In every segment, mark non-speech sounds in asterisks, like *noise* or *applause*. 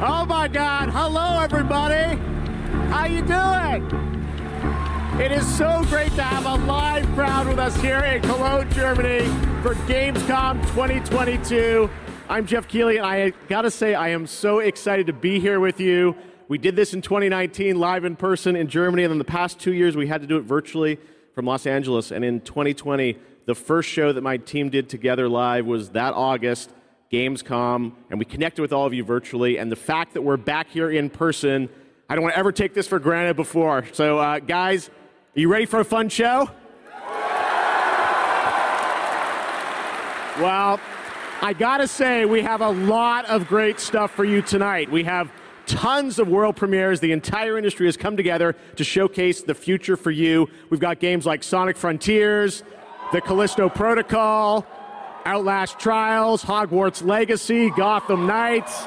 Oh my God! Hello, everybody. How you doing? It is so great to have a live crowd with us here in Cologne, Germany, for Gamescom 2022. I'm Geoff Keighley, and I gotta say, I am so excited to be here with you. We did this in 2019 live in person in Germany, and then the past two years we had to do it virtually from Los Angeles. And in 2020, the first show that my team did together live was that August Gamescom, and we connected with all of you virtually. And the fact that we're back here in person, I don't want to ever take this for granted before. So, uh, guys, are you ready for a fun show? Well, I gotta say, we have a lot of great stuff for you tonight. We have tons of world premieres. The entire industry has come together to showcase the future for you. We've got games like Sonic Frontiers, the Callisto Protocol, Outlast Trials, Hogwarts Legacy, Gotham Knights,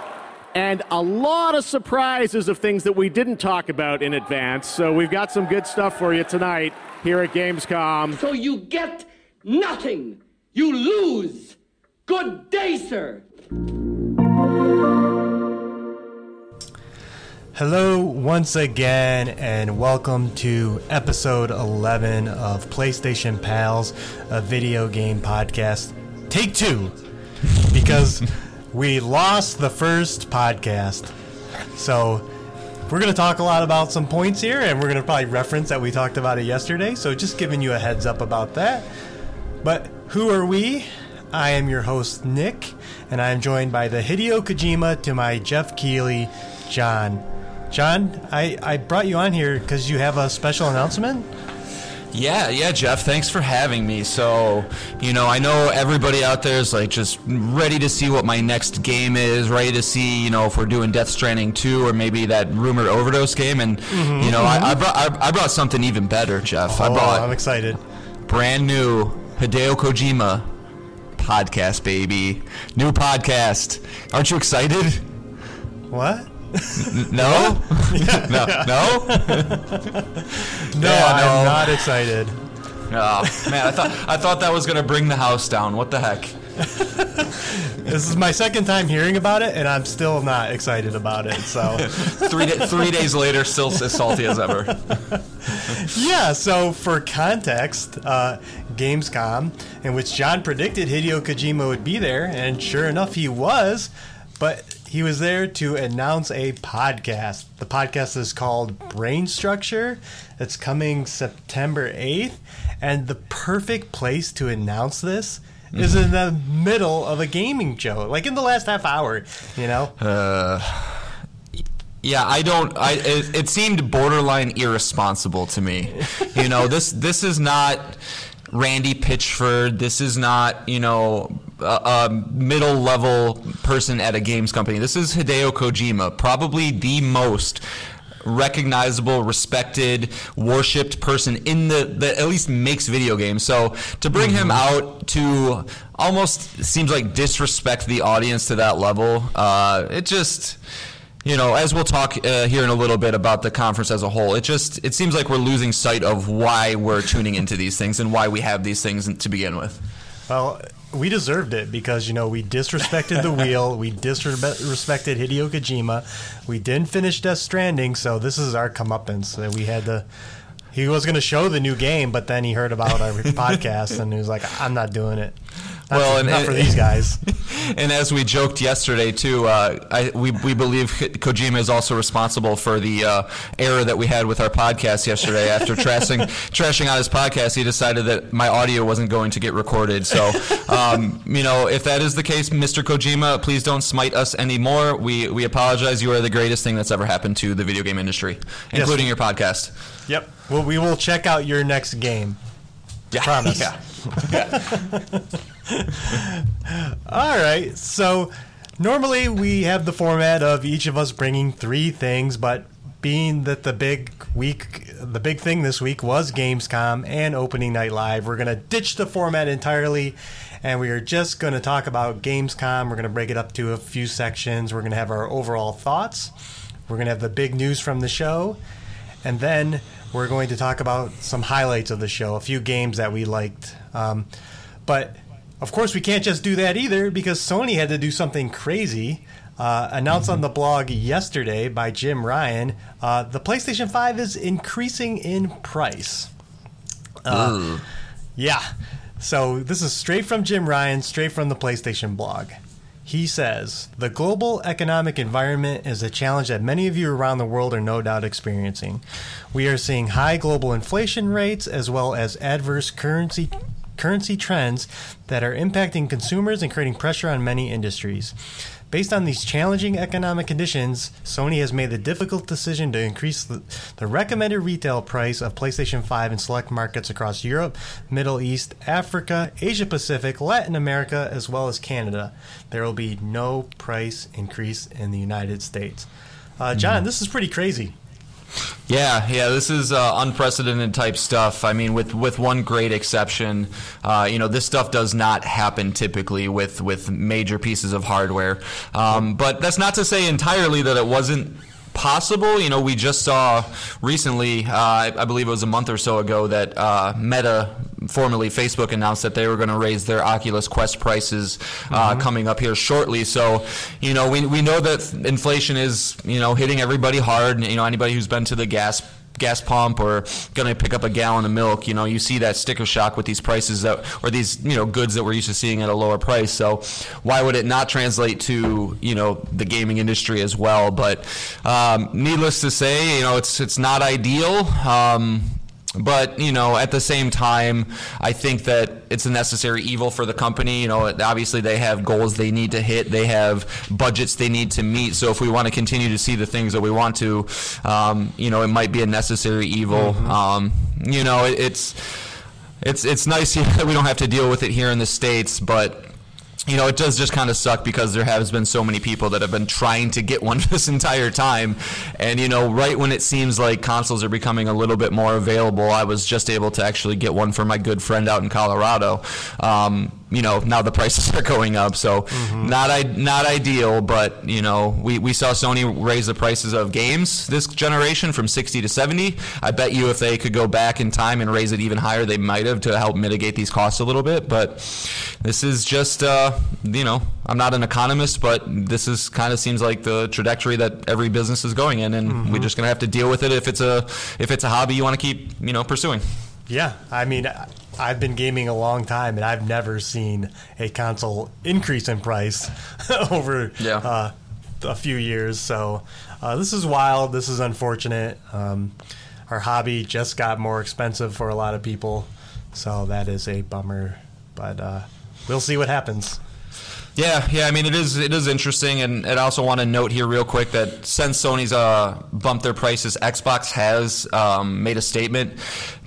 and a lot of surprises of things that we didn't talk about in advance. So we've got some good stuff for you tonight here at Gamescom. So you get nothing. You lose. Good day, sir. Hello, once again, and welcome to episode 11 of PlayStation Pals, a video game podcast. Take two, because we lost the first podcast. So, we're going to talk a lot about some points here, and we're going to probably reference that we talked about it yesterday. So, just giving you a heads up about that. But who are we? I am your host, Nick, and I am joined by the Hideo Kojima to my Geoff Keighley, John. John, I, I brought you on here because you have a special announcement. Yeah, yeah, Jeff. Thanks for having me. So, you know, I know everybody out there is like just ready to see what my next game is, ready to see, you know, if we're doing Death Stranding 2 or maybe that rumored overdose game. And, Mm-hmm, you know, I, I, brought, I, I brought something even better, Jeff. I Oh, brought I'm excited. brand new Hideo Kojima podcast, baby. New podcast. Aren't you excited? What? *laughs* *laughs* No? no? No? No, Yeah, I'm not excited. Oh, man, I thought, I thought that was going to bring the house down. What the heck? This is my second time hearing about it, and I'm still not excited about it. So, *laughs* Three, da- three days later, still as salty as ever. yeah, so for context, uh, Gamescom, in which John predicted Hideo Kojima would be there, and sure enough, he was, but he was there to announce a podcast. The podcast is called Brain Structure. It's coming September 8th, and the perfect place to announce this is in the middle of a gaming show, like in the last half hour, you know? Uh, yeah, I don't. I it, it seemed borderline irresponsible to me. You know, this this is not Randy Pitchford. This is not you know a, a middle level person at a games company. This is Hideo Kojima, probably the most recognizable, respected, worshipped person in the that at least makes video games. So to bring him out to almost seems like disrespect the audience to that level. Uh, it just you know, as we'll talk uh, here in a little bit about the conference as a whole, it just it seems like we're losing sight of why we're tuning into these things and why we have these things to begin with. Well, we deserved it because you know we disrespected the wheel, we disrespected Hideo Kojima, we didn't finish Death Stranding, so this is our comeuppance that we had to. He was going to show the new game, but then he heard about our *laughs* podcast and he was like, "I'm not doing it." Not, Well, for, and- not for these guys. *laughs* And as we joked yesterday too, uh, I, we we believe Kojima is also responsible for the uh, error that we had with our podcast yesterday. After trashing *laughs* trashing out his podcast, he decided that my audio wasn't going to get recorded. So, um, you know, if that is the case, Mr. Kojima, please don't smite us anymore. We we apologize. You are the greatest thing that's ever happened to the video game industry, including your podcast. Yep. Well, we will check out your next game. Yeah, Promise. *laughs* Yeah. *laughs* All right. So normally we have the format of each of us bringing three things, but being that the big week, the big thing this week was Gamescom and Opening Night Live, we're going to ditch the format entirely and we are just going to talk about Gamescom. We're going to break it up to a few sections. We're going to have our overall thoughts. We're going to have the big news from the show. And then we're going to talk about some highlights of the show, a few games that we liked. Um, but of course, we can't just do that either because Sony had to do something crazy Uh, announced on the blog yesterday by Jim Ryan, uh, the PlayStation 5 is increasing in price. Uh, yeah. So this is straight from Jim Ryan, straight from the PlayStation blog. He says, The global economic environment is a challenge that many of you around the world are no doubt experiencing. We are seeing high global inflation rates as well as adverse currency currency trends that are impacting consumers and creating pressure on many industries. Based on these challenging economic conditions, Sony has made the difficult decision to increase the, the, recommended retail price of PlayStation 5 in select markets across Europe, Middle East, Africa, Asia Pacific, Latin America, as well as Canada. There will be no price increase in the United States. Uh, John, mm. this is pretty crazy. Yeah, yeah, this is uh, unprecedented type stuff. I mean, with with one great exception, uh, you know, this stuff does not happen typically with with major pieces of hardware. Um, but that's not to say entirely that it wasn't possible. You know, we just saw recently, uh, I, I, believe it was a month or so ago, that uh, Meta, formerly Facebook, announced that they were going to raise their Oculus Quest prices uh, mm-hmm. coming up here shortly. So, you know, we, we know that inflation is, you know, hitting everybody hard. You know, anybody who's been to the gas gas pump or going to pick up a gallon of milk, you know, you see that sticker shock with these prices that, or these, you know, goods that we're used to seeing at a lower price. So why would it not translate to, you know, the gaming industry as well? But um, needless to say, you know, it's it's not ideal. Um, but you know at the same time i think that it's a necessary evil for the company. You know obviously they have goals they need to hit. They have budgets they need to meet. So if we want to continue to see the things that we want to um, you know it might be a necessary evil. Mm-hmm. um, you know it, it's it's it's nice that *laughs* we don't have to deal with it here in the states but you know, it does just kind of suck because there has been so many people that have been trying to get one *laughs* this entire time. And, you know, right when it seems like consoles are becoming a little bit more available, I was just able to actually get one for my good friend out in Colorado. Um, you know now the prices *laughs* are going up so mm-hmm. not not ideal but you know we, we saw Sony raise the prices of games this generation from 60 to 70 I bet you if they could go back in time and raise it even higher they might have to help mitigate these costs a little bit but this is just uh, you know I'm not an economist but this is kind of seems like the trajectory that every business is going in and mm-hmm. we're just gonna have to deal with it if it's a if it's a hobby you want to keep you know pursuing yeah I mean I've been gaming a long time, and I've never seen a console increase in price *laughs* over yeah. uh, a few years. So uh, this is wild. This is unfortunate. Um, our hobby just got more expensive for a lot of people, so that is a bummer. But uh, we'll see what happens. Yeah, yeah. I mean, it is it is interesting, and I also want to note here real quick that since Sony's uh, bumped their prices, Xbox has um, made a statement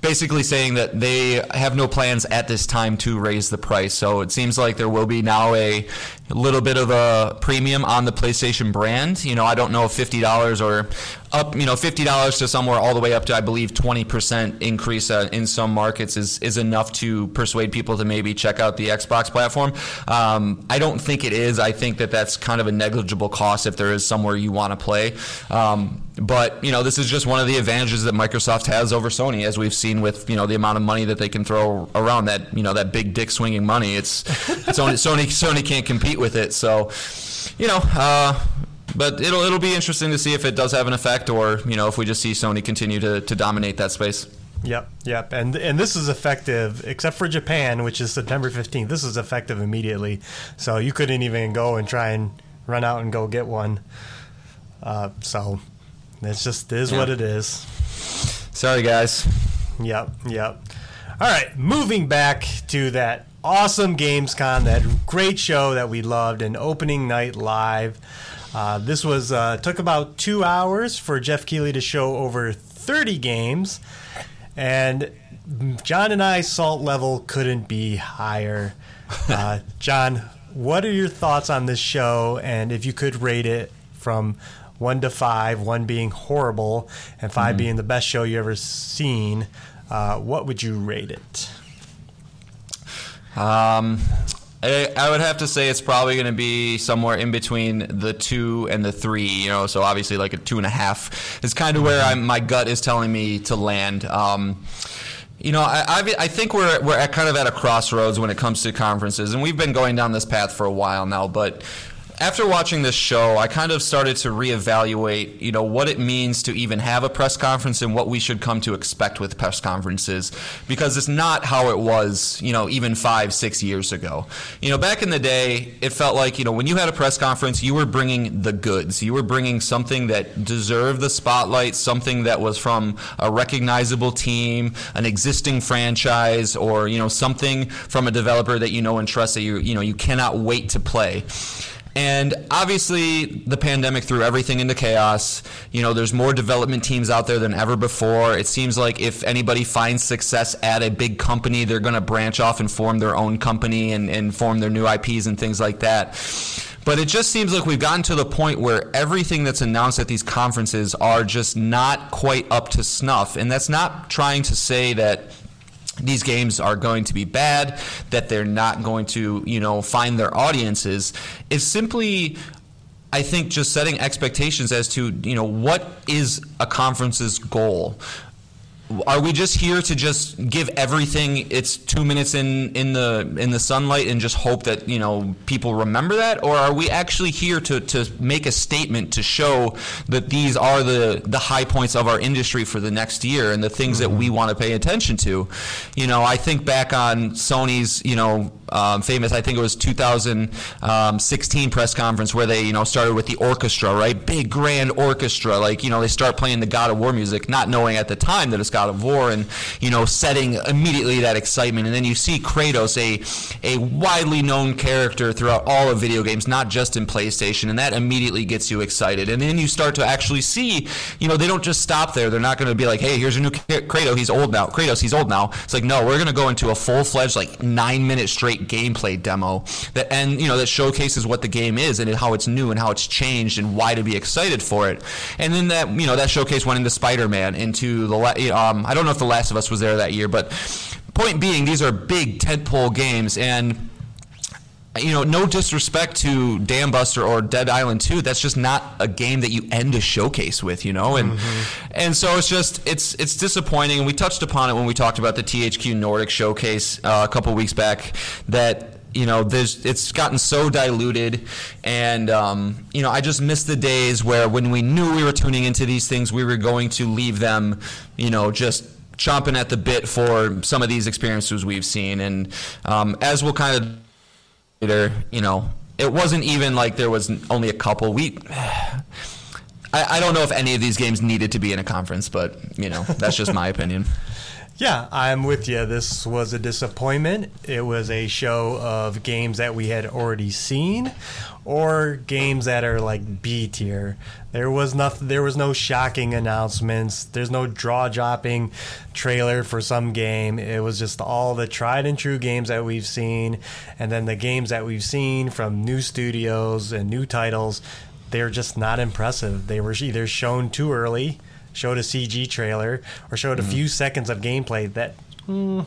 basically saying that they have no plans at this time to raise the price. So it seems like there will be now a little bit of a premium on the PlayStation brand. You know, I don't know if fifty dollars or up, you know, fifty dollars to somewhere all the way up to I believe twenty percent increase uh, in some markets is is enough to persuade people to maybe check out the Xbox platform. Um, I don't think it is. I think that that's kind of a negligible cost if there is somewhere you want to play. Um, but you know, this is just one of the advantages that Microsoft has over Sony, as we've seen with you know the amount of money that they can throw around that you know that big dick swinging money. It's, it's *laughs* Sony, Sony Sony can't compete with it. So, you know. Uh, but it'll it'll be interesting to see if it does have an effect, or you know, if we just see Sony continue to, to dominate that space. Yep, yep, and and this is effective except for Japan, which is September fifteenth. This is effective immediately, so you couldn't even go and try and run out and go get one. Uh, so it's just is yeah. what it is. Sorry, guys. Yep, yep. All right, moving back to that awesome Gamescom, that great show that we loved, and opening night live. Uh, this was uh, took about two hours for Geoff Keighley to show over 30 games, and John and I salt level couldn't be higher. *laughs* Uh, John, what are your thoughts on this show, and if you could rate it from one to five, one being horrible, and 5 mm-hmm. being the best show you ever seen, uh, what would you rate it? Um, I, I would have to say it's probably going to be somewhere in between the two and the three. You know, so obviously like a two and a half is kind of where I'm, my gut is telling me to land. Um, you know, I, I, think we're we're at kind of at a crossroads when it comes to conferences, and we've been going down this path for a while now. But after watching this show, I kind of started to reevaluate, you know, what it means to even have a press conference and what we should come to expect with press conferences, because it's not how it was, you know, even five, six years ago. You know, back in the day, it felt like, you know, when you had a press conference, you were bringing the goods. You were bringing something that deserved the spotlight, something that was from a recognizable team, an existing franchise, or you know, something from a developer that you know and trust that you you know you cannot wait to play. And obviously, the pandemic threw everything into chaos. You know, there's more development teams out there than ever before. It seems like if anybody finds success at a big company, they're going to branch off and form their own company and, and form their new IPs and things like that. But it just seems like we've gotten to the point where everything that's announced at these conferences are just not quite up to snuff. And that's not trying to say that these games are going to be bad, that they're not going to, you know, find their audiences. is simply I think just setting expectations as to, you know, what is a conference's goal? Are we just here to just give everything its two minutes in, in the in the sunlight and just hope that you know people remember that, or are we actually here to, to make a statement to show that these are the the high points of our industry for the next year and the things mm-hmm. that we mm-hmm. want to pay attention to? You know, I think back on Sony's you know um, famous, I think it was 2016 press conference where they, you know, started with the orchestra, right? Big grand orchestra. Like, you know, they start playing the God of War music, not knowing at the time that it's God of War and, you know, setting immediately that excitement. And then you see Kratos, a, a widely known character throughout all of video games, not just in PlayStation, and that immediately gets you excited. And then you start to actually see, you know, they don't just stop there. They're not going to be like, hey, here's a new Kratos, he's old now. Kratos, he's old now. It's like, no, we're going to go into a full fledged, like, nine minute straight gameplay demo that and you know that showcases what the game is and how it's new and how it's changed and why to be excited for it. And then that you know that showcase went into Spider-Man, into the um, I don't know if The Last of Us was there that year, but point being, these are big tentpole games and you know, no disrespect to Dambuster or Dead Island 2. That's just not a game that you end a showcase with, you know? And mm-hmm. and so it's just it's it's disappointing and we touched upon it when we talked about the THQ Nordic showcase uh, a couple weeks back that you know, there's it's gotten so diluted, and um, you know, I just miss the days where when we knew we were tuning into these things, we were going to leave them, you know, just chomping at the bit for some of these experiences we've seen, and um, as we'll kind of later, you know, it wasn't even like there was only a couple. We, *sighs* I, I don't know if any of these games needed to be in a conference, but you know, that's just my opinion. *laughs* Yeah, I'm with you. This was a disappointment. It was a show of games that we had already seen or games that are like B tier. There was nothing there was no shocking announcements. There's no draw dropping trailer for some game. It was just all the tried and true games that we've seen and then the games that we've seen from new studios and new titles, they're just not impressive. They were either shown too early showed a CG trailer or showed mm-hmm. a few seconds of gameplay that mm,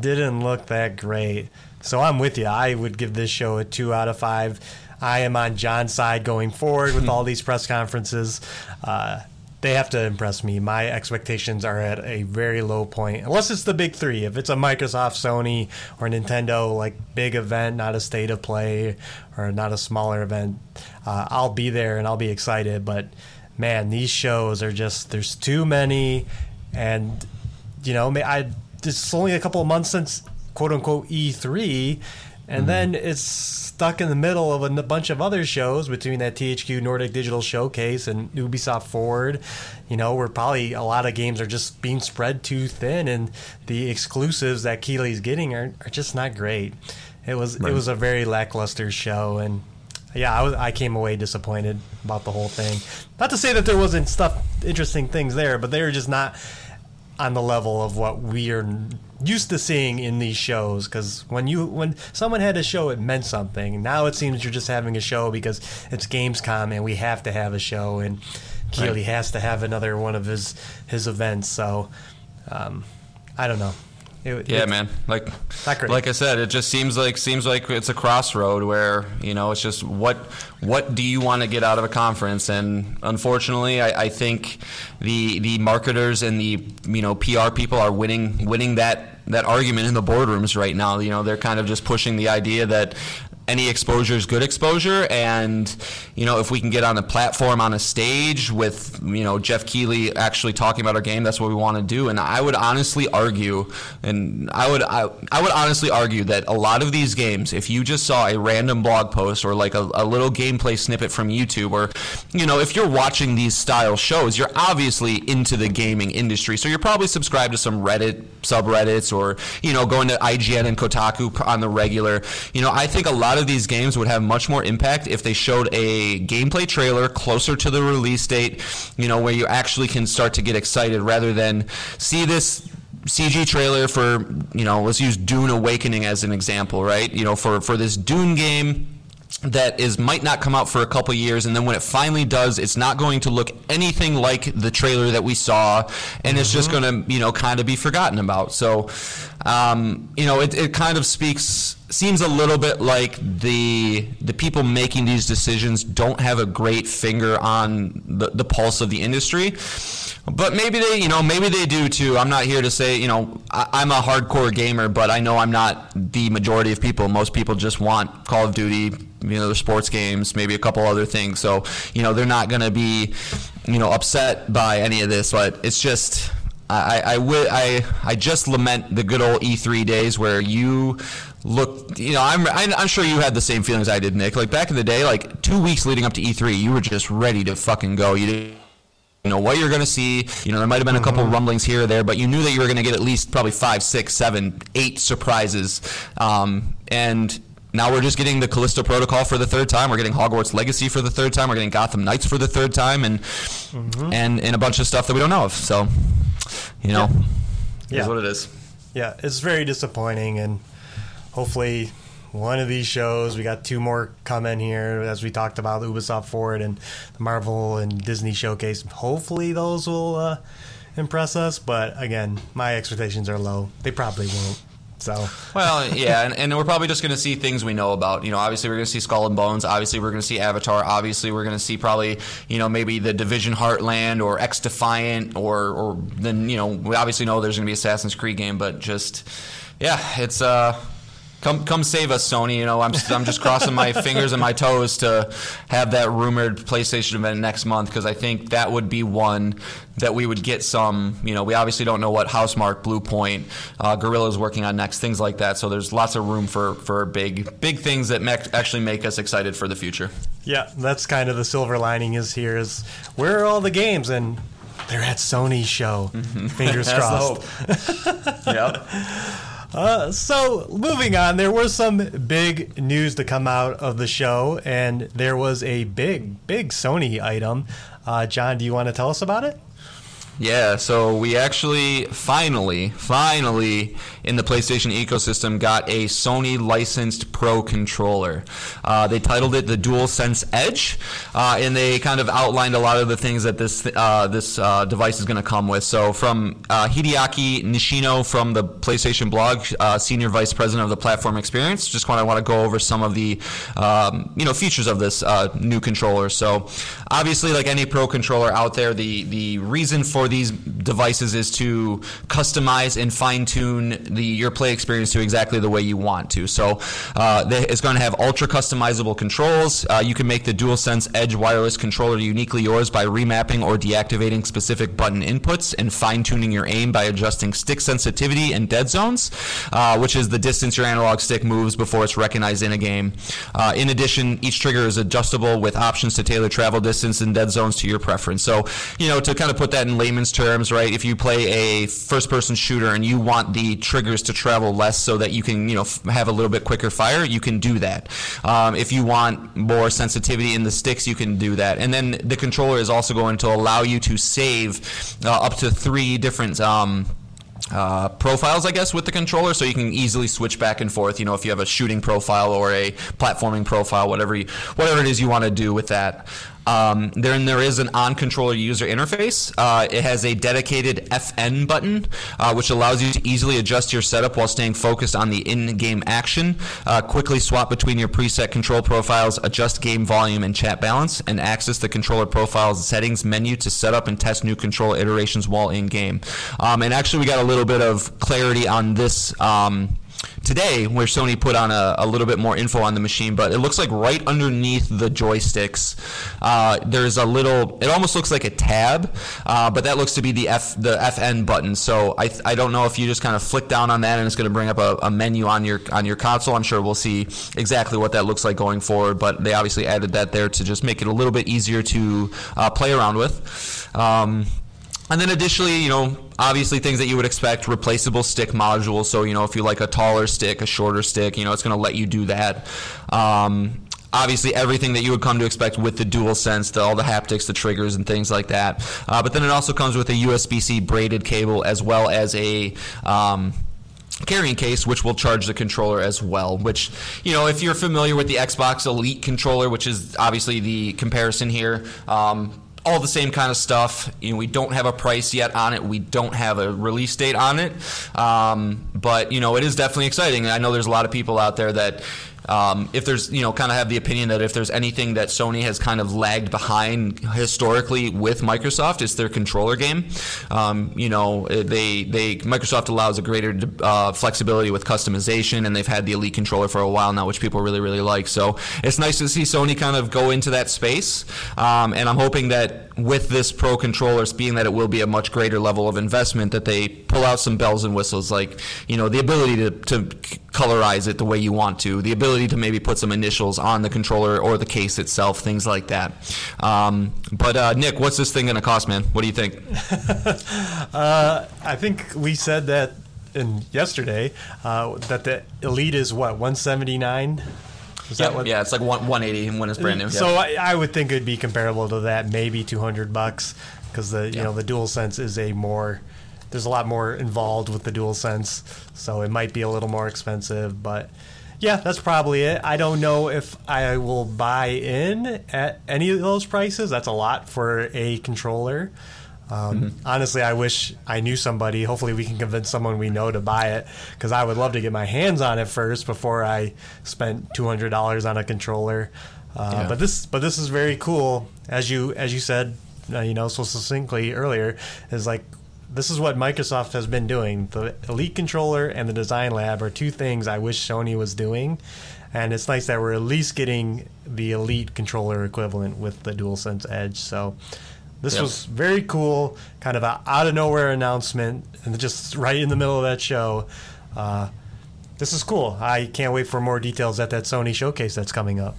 didn't look that great. So I'm with you. I would give this show a two out of five. I am on John's side going forward with all *laughs* these press conferences. Uh, they have to impress me. My expectations are at a very low point, unless it's the big three. If it's a Microsoft, Sony, or Nintendo like big event, not a state of play or not a smaller event, uh, I'll be there and I'll be excited. But man, these shows are just there's too many, and you know, I it's only a couple of months since quote unquote E3, and mm-hmm. then it's stuck in the middle of a bunch of other shows between that THQ Nordic Digital Showcase and Ubisoft Forward. You know, where probably a lot of games are just being spread too thin, and the exclusives that Keighley's getting are, are just not great. It was right. it was a very lackluster show, and yeah, I was I came away disappointed about the whole thing. Not to say that there wasn't stuff, interesting things there, but they were just not on the level of what we are used to seeing in these shows. Because when you when someone had a show, it meant something. Now it seems you're just having a show because it's Gamescom and we have to have a show, and Keighley right. has to have another one of his his events. So um, I don't know. It, yeah, man. Like like I said, it just seems like seems like it's a crossroad where you know it's just what what do you want to get out of a conference? And unfortunately, I, I think the the marketers and the you know PR people are winning winning that that argument in the boardrooms right now. You know, they're kind of just pushing the idea that any exposure is good exposure, and you know if we can get on a platform on a stage with you know Geoff Keighley actually talking about our game, that's what we want to do. And I would honestly argue, and I would I, I would honestly argue that a lot of these games, if you just saw a random blog post or like a, a little gameplay snippet from YouTube, or you know if you're watching these style shows, you're obviously into the gaming industry, so you're probably subscribed to some Reddit subreddits or you know going to IGN and Kotaku on the regular. You know I think a lot lot of these games would have much more impact if they showed a gameplay trailer closer to the release date, you know, where you actually can start to get excited rather than see this CG trailer for, you know, let's use Dune Awakening as an example, right? You know, for, for this Dune game that is might not come out for a couple years and then when it finally does it's not going to look anything like the trailer that we saw and mm-hmm. it's just mm-hmm. going to you know kind of be forgotten about so um, you know it, it kind of speaks seems a little bit like the the people making these decisions don't have a great finger on the, the pulse of the industry but maybe they you know maybe they do too i'm not here to say you know I, am a hardcore gamer but i know i'm not the majority of people most people just want call of duty you know, the sports games, maybe a couple other things. So, you know, they're not going to be, you know, upset by any of this. But it's just, I, I, I, I just lament the good old E3 days where you look, you know, I'm, I'm sure you had the same feelings I did, Nick. Like back in the day, like two weeks leading up to E3, you were just ready to fucking go. You didn't know what you're going to see. You know, there might have been a couple mm-hmm. rumblings here or there, but you knew that you were going to get at least probably five, six, seven, eight surprises. Um, and now we're just getting the Callisto Protocol for the third time. We're getting Hogwarts Legacy for the third time. We're getting Gotham Knights for the third time, and mm-hmm. and and a bunch of stuff that we don't know of. So, you know, yeah. is what it is. Yeah, it's very disappointing, and hopefully one of these shows. We got two more coming here, as we talked about Ubisoft Forward and the Marvel and Disney Showcase. Hopefully, those will uh, impress us. But again, my expectations are low. They probably won't. So well, yeah, and, and we're probably just going to see things we know about. You know, obviously we're going to see Skull and Bones. Obviously we're going to see Avatar. Obviously we're going to see probably you know maybe the Division Heartland or XDefiant or or then you know we obviously know there's going to be Assassin's Creed game, but just yeah, it's uh come come save us, Sony. You know, I'm I'm just crossing my fingers and my toes to have that rumored PlayStation event next month because I think that would be one that we would get some. You know, we obviously don't know what Housemarque, Bluepoint, uh, Guerrilla is working on next, things like that. So there's lots of room for for big big things that actually make us excited for the future. Yeah, that's kind of the silver lining is here is where are all the games and they're at Sony's show. Mm-hmm. Fingers *laughs* crossed. *laughs* yep. Uh, so, moving on, there was some big news to come out of the show, and there was a big, big Sony item. Uh, John, do you want to tell us about it? Yeah, so we actually finally, finally in the PlayStation ecosystem got a Sony licensed Pro controller. Uh, they titled it the DualSense Edge, uh, and they kind of outlined a lot of the things that this uh, this uh, device is going to come with. So from uh, Hideaki Nishino from the PlayStation blog, uh, senior vice president of the platform experience, just of want to go over some of the um, you know features of this new controller. So obviously, like any Pro controller out there, the the reason for for these devices is to customize and fine tune the your play experience to exactly the way you want to. So uh, it's going to have ultra customizable controls. Uh, you can make the DualSense Edge wireless controller uniquely yours by remapping or deactivating specific button inputs and fine tuning your aim by adjusting stick sensitivity and dead zones, uh, which is the distance your analog stick moves before it's recognized in a game. Uh, in addition, each trigger is adjustable with options to tailor travel distance and dead zones to your preference. So, you know, to kind of put that in layman's layman's terms, right? If you play a first-person shooter and you want the triggers to travel less so that you can, you know, f- have a little bit quicker fire, you can do that. Um, if you want more sensitivity in the sticks, you can do that. And then the controller is also going to allow you to save uh, up to three different. Um, uh, profiles, I guess, with the controller, so you can easily switch back and forth. You know, if you have a shooting profile or a platforming profile, whatever you, whatever it is you want to do with that. Um, then there is an on-controller user interface. Uh, it has a dedicated FN button, uh, which allows you to easily adjust your setup while staying focused on the in-game action. Uh, quickly swap between your preset control profiles, adjust game volume and chat balance, and access the controller profiles settings menu to set up and test new control iterations while in-game. Um, and actually, we got a little bit of clarity on this. Um, today where Sony put on a, a, little bit more info on the machine, but it looks like right underneath the joysticks, uh, there's a little. It almost looks like a tab, uh, but that looks to be the F the FN button. So I, I don't know if you just kind of flick down on that and it's going to bring up a, a, menu on your on your console. I'm sure we'll see exactly what that looks like going forward, but they obviously added that there to just make it a little bit easier to uh, play around with. Um, and then additionally, you know, obviously things that you would expect, replaceable stick module. So, you know, if you like a taller stick, a shorter stick, you know, it's going to let you do that. Um, obviously everything that you would come to expect with the dual sense the, all the haptics the triggers and things like that uh, but then it also comes with a usb-c braided cable as well as a um, carrying case which will charge the controller as well which you know if you're familiar with the xbox elite controller which is obviously the comparison here um, all the same kind of stuff. You know, we don't have a price yet on it. We don't have a release date on it. Um, but you know, it is definitely exciting. I know there's a lot of people out there that um, if there's, you know, kind of have the opinion that if there's anything that Sony has kind of lagged behind historically with Microsoft, it's their controller game. Um, you know, they they Microsoft allows a greater uh, flexibility with customization, and they've had the Elite controller for a while now, which people really really like. So it's nice to see Sony kind of go into that space, um, and I'm hoping that with this Pro controller, being that it will be a much greater level of investment, that they pull out some bells and whistles, like you know the ability to, to colorize it the way you want to, the ability to maybe put some initials on the controller or the case itself, things like that. Um, but uh, Nick, what's this thing going to cost, man? What do you think? *laughs* uh, I think we said that in yesterday uh, that the Elite is what 179. Is yeah, what? yeah, it's like one, 180 when it's brand new. So I, I, would think it'd be comparable to that, maybe 200 bucks, because the you yeah. know the Dual Sense is a more there's a lot more involved with the Dual Sense, so it might be a little more expensive, but yeah, that's probably it. I don't know if I will buy in at any of those prices. That's a lot for a controller. Um, mm-hmm. Honestly, I wish I knew somebody. Hopefully, we can convince someone we know to buy it because I would love to get my hands on it first before I spent two hundred dollars on a controller. Uh, yeah. But this, but this is very cool. As you as you said, uh, you know, so succinctly earlier, is like this is what Microsoft has been doing. The Elite controller and the Design Lab are two things I wish Sony was doing. And it's nice that we're at least getting the Elite controller equivalent with the DualSense Edge. So this yep. was very cool, kind of a out of nowhere announcement, and just right in the middle of that show. Uh, this is cool. I can't wait for more details at that Sony showcase that's coming up.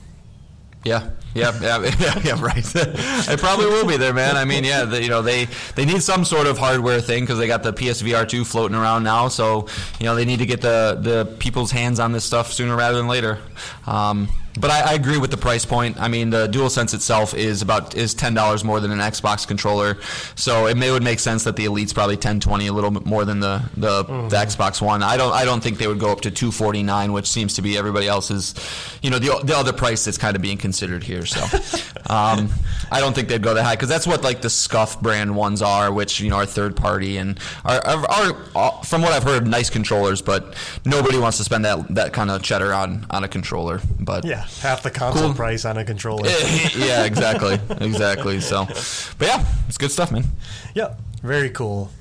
Yeah, yeah, yeah, *laughs* yeah, yeah right. *laughs* it probably will be there, man. I mean, yeah, the, you know, they they need some sort of hardware thing because they got the PSVR two floating around now. So you know, they need to get the the people's hands on this stuff sooner rather than later. Um, but I, I, agree with the price point. I mean, the DualSense itself is about is ten dollars more than an Xbox controller, so it may would make sense that the Elite's probably 10, 20, a little bit more than the the, mm-hmm. the Xbox One. I don't I don't think they would go up to two forty nine, which seems to be everybody else's, you know, the the other price that's kind of being considered here. So, *laughs* um, I don't think they'd go that high because that's what like the Scuf brand ones are, which you know are third party and are, are, are, are from what I've heard nice controllers, but nobody wants to spend that that kind of cheddar on on a controller. But yeah half the console cool. price on a controller. *laughs* yeah, exactly, exactly. So, but yeah, it's good stuff, man. Yep, very cool.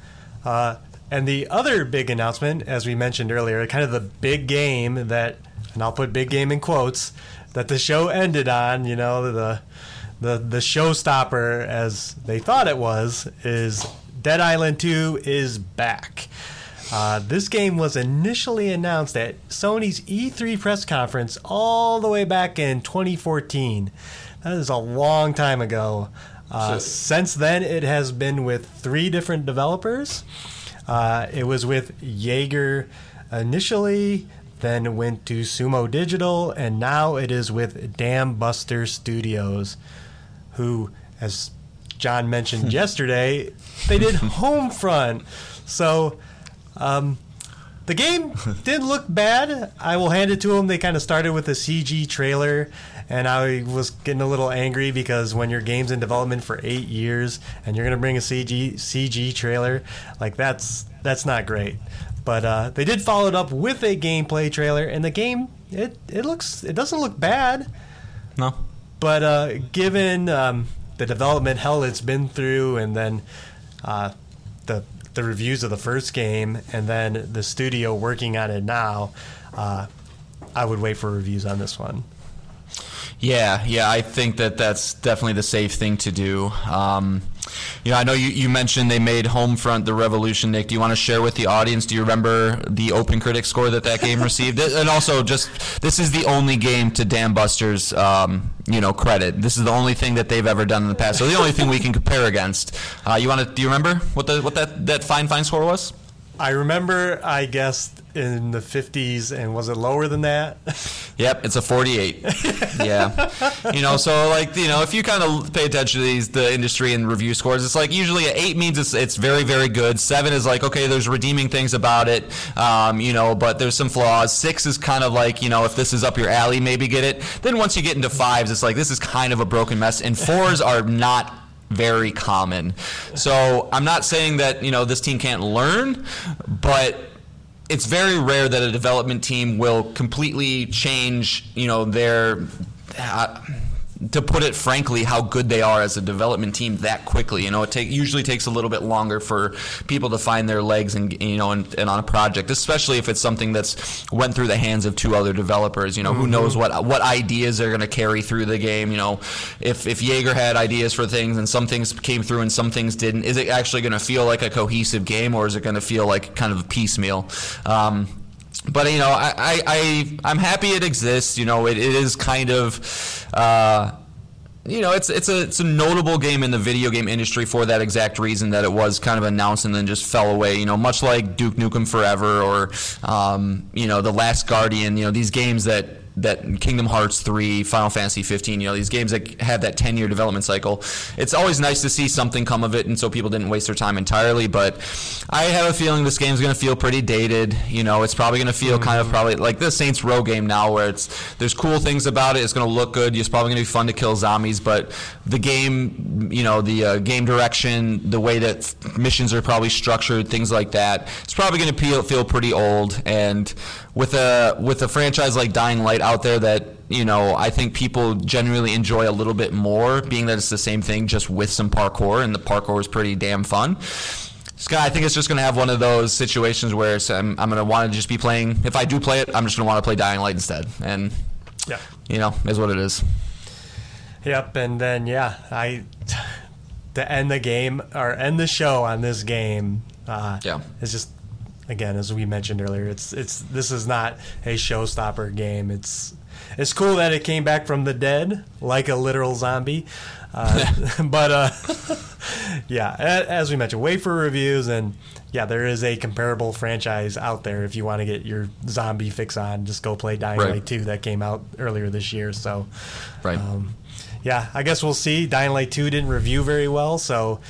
Uh, and the other big announcement, as we mentioned earlier, kind of the big game that, and I'll put big game in quotes, that the show ended on. You know, the the the showstopper, as they thought it was, is Dead Island Two is back. Uh, this game was initially announced at Sony's E3 press conference all the way back in 2014. That is a long time ago. Uh, since then, it has been with three different developers. Uh, it was with Yager initially, then went to Sumo Digital, and now it is with Dambuster Studios, who, as John mentioned *laughs* yesterday, they did Homefront. So um, the game *laughs* didn't look bad. I will hand it to them. They kind of started with a CG trailer, and I was getting a little angry because when your game's in development for eight years and you're gonna bring a CG CG trailer, like that's that's not great. But uh, they did follow it up with a gameplay trailer, and the game it it looks it doesn't look bad. No. But uh, given um, the development hell it's been through, and then uh, the the reviews of the first game and then the studio working on it now, uh, I would wait for reviews on this one. Yeah, yeah, I think that that's definitely the safe thing to do. Um, you know, I know you, you mentioned they made Homefront the revolution. Nick, do you want to share with the audience? Do you remember the Open Critic score that that game received? And also, just this is the only game to Dambuster's, um, you know, credit. This is the only thing that they've ever done in the past. So the only thing we can compare against. Uh, you want to? Do you remember what the what that that fine fine score was? I remember I guessed in the 50s, and was it lower than that? *laughs* Yep, it's a 48. yeah. You know, so like, you know, if you kind of pay attention to these, the industry and review scores, it's like usually an 8 means it's, it's very, very good. 7 is like, okay, there's redeeming things about it, um, you know, but there's some flaws. 6 is kind of like, you know, if this is up your alley, maybe get it. Then once you get into 5s, it's like, this is kind of a broken mess. And 4s are not very common. So I'm not saying that, you know, this team can't learn, but it's very rare that a development team will completely change, you know, their. Uh, to put it frankly, how good they are as a development team that quickly. You know, it take, usually takes a little bit longer for people to find their legs and you know, and, and on a project, especially if it's something that's went through the hands of two other developers. You know, mm-hmm. who knows what what ideas they're going to carry through the game. You know, if if Yager had ideas for things and some things came through and some things didn't, is it actually going to feel like a cohesive game or is it going to feel like kind of piecemeal? Um, but you know, I, I, I I'm happy it exists. You know, it, it is kind of. Uh, you know, it's it's a it's a notable game in the video game industry for that exact reason that it was kind of announced and then just fell away. You know, much like Duke Nukem Forever or um, you know, The Last Guardian. You know, these games that that Kingdom Hearts 3, Final Fantasy 15, you know, these games that have that 10 year development cycle. It's always nice to see something come of it, and so people didn't waste their time entirely. But I have a feeling this game's going to feel pretty dated. You know, it's probably going to feel mm-hmm. kind of probably like the Saints Row game now, where it's there's cool things about it. It's going to look good. It's probably going to be fun to kill zombies, but the game, you know, the uh, game direction, the way that missions are probably structured, things like that, it's probably going to feel pretty old. And with a with a franchise like Dying Light out there that you know I think people generally enjoy a little bit more, being that it's the same thing just with some parkour, and the parkour is pretty damn fun. Scott, I think it's just going to have one of those situations where I'm, I'm going to want to just be playing. If I do play it, I'm just going to want to play Dying Light instead, and yeah, you know, is what it is. Yep, and then yeah, I to end the game or end the show on this game. Uh, yeah, it's just again, as we mentioned earlier, it's it's this is not a showstopper game. It's it's cool that it came back from the dead like a literal zombie, uh, *laughs* *laughs* but uh, *laughs* yeah, as we mentioned, wait for reviews and yeah, there is a comparable franchise out there if you want to get your zombie fix on. Just go play Dying right. Light 2 that came out earlier this year. So, right. Um, yeah, I guess we'll see. Dying Light 2 didn't review very well, so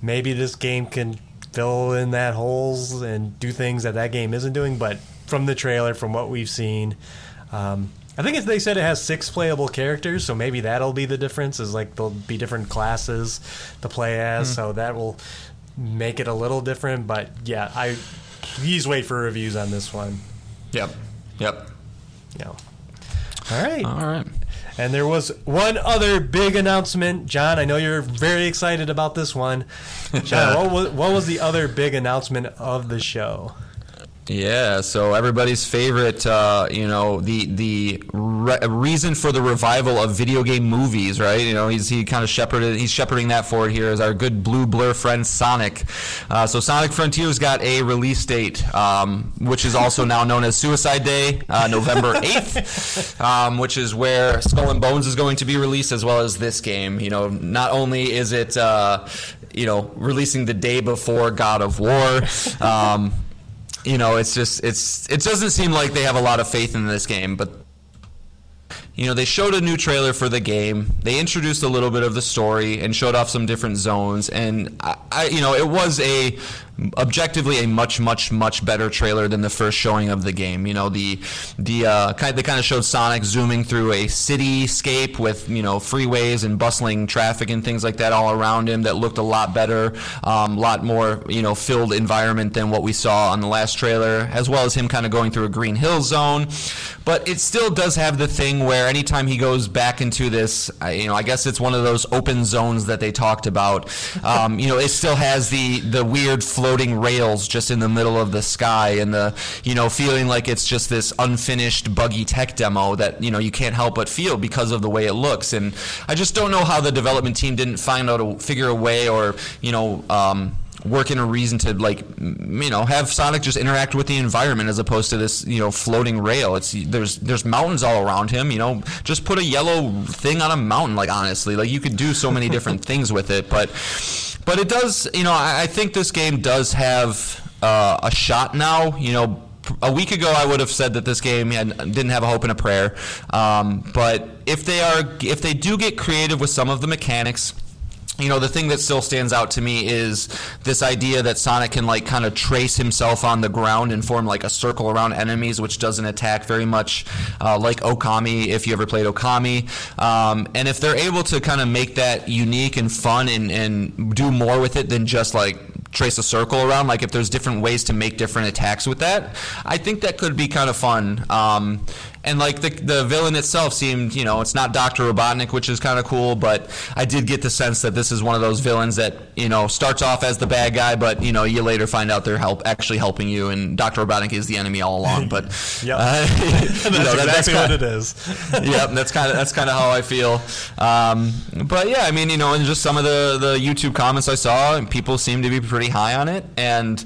maybe this game can fill in that holes and do things that that game isn't doing. But from the trailer, from what we've seen, um, I think they said it has six playable characters, so maybe that'll be the difference. Is like there'll be different classes to play as, mm. so that will make it a little different. But yeah, I please wait for reviews on this one. Yep. Yep. Yeah. All right. All right. And there was one other big announcement. John, I know you're very excited about this one. John, *laughs* what was, what was the other big announcement of the show? Yeah, so everybody's favorite, uh, you know, the the re- reason for the revival of video game movies, right? You know, he's he kind of shepherded, he's shepherding that forward here as our good blue blur friend Sonic. Uh, so Sonic Frontiers got a release date, um, which is also now known as Suicide Day, uh, November *laughs* eighth, um, which is where Skull and Bones is going to be released, as well as this game. You know, not only is it uh, you know releasing the day before God of War. Um, you know, it's just it's it doesn't seem like they have a lot of faith in this game, but you know, they showed a new trailer for the game. They introduced a little bit of the story and showed off some different zones. And I, I, you know, it was a objectively a much much much better trailer than the first showing of the game. You know the the uh, kind they kind of showed Sonic zooming through a cityscape with you know freeways and bustling traffic and things like that all around him that looked a lot better a um, lot more you know filled environment than what we saw on the last trailer as well as him kind of going through a green hill zone. But it still does have the thing where anytime he goes back into this you know I guess it's one of those open zones that they talked about. *laughs* Um, you know it still has the the weird floating rails just in the middle of the sky and the you know feeling like it's just this unfinished buggy tech demo that you know you can't help but feel because of the way it looks and I just don't know how the development team didn't find out a figure a way or you know um, work in a reason to like you know have Sonic just interact with the environment as opposed to this you know floating rail. It's there's there's mountains all around him. You know, just put a yellow thing on a mountain. Like honestly, like you could do so many different *laughs* things with it. But but it does. You know, I, I think this game does have uh, a shot now. You know. A week ago, I would have said that this game had, didn't have a hope and a prayer. Um, but if they are, if they do get creative with some of the mechanics, you know the thing that still stands out to me is this idea that Sonic can like kind of trace himself on the ground and form like a circle around enemies, which doesn't attack very much uh, like Okami. If you ever played Okami, um, and if they're able to kind of make that unique and fun and, and do more with it than just like trace a circle around, like if there's different ways to make different attacks with that, I think that could be kind of fun. Um, and like the the villain itself seemed, you know, it's not Doctor Robotnik, which is kind of cool, but I did get the sense that this is one of those villains that you know starts off as the bad guy, but you know you later find out they're help actually helping you, and Doctor Robotnik is the enemy all along. But *laughs* Yep. uh, *laughs* you *laughs* that's know, that- exactly kinda- what it is. yep, that's kind of that's kind of how I feel. Um, but yeah, I mean, you know, and just some of the the YouTube comments I saw, and people seem to be pretty high on it, and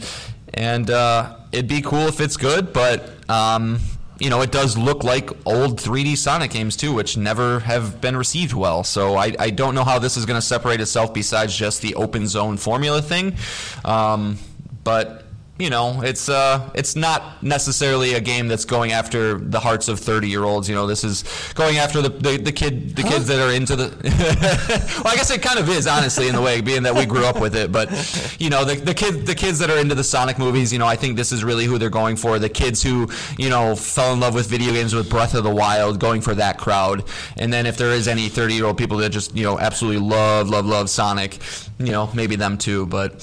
and uh, it'd be cool if it's good, but. Um, you know, it does look like old 3D Sonic games too, which never have been received well. So I, I don't know how this is going to separate itself besides just the open zone formula thing. Um, but you know, it's uh, it's not necessarily a game that's going after the hearts of thirty year olds. You know, this is going after the the, the kid the kids that are into the. *laughs* well, I guess it kind of is honestly in the way, being that we grew up with it. But you know, the the kid the kids that are into the Sonic movies. You know, I think this is really who they're going for. The kids who you know fell in love with video games with Breath of the Wild, going for that crowd. And then if there is any thirty year old people that just you know absolutely love love love Sonic, you know, maybe them too. But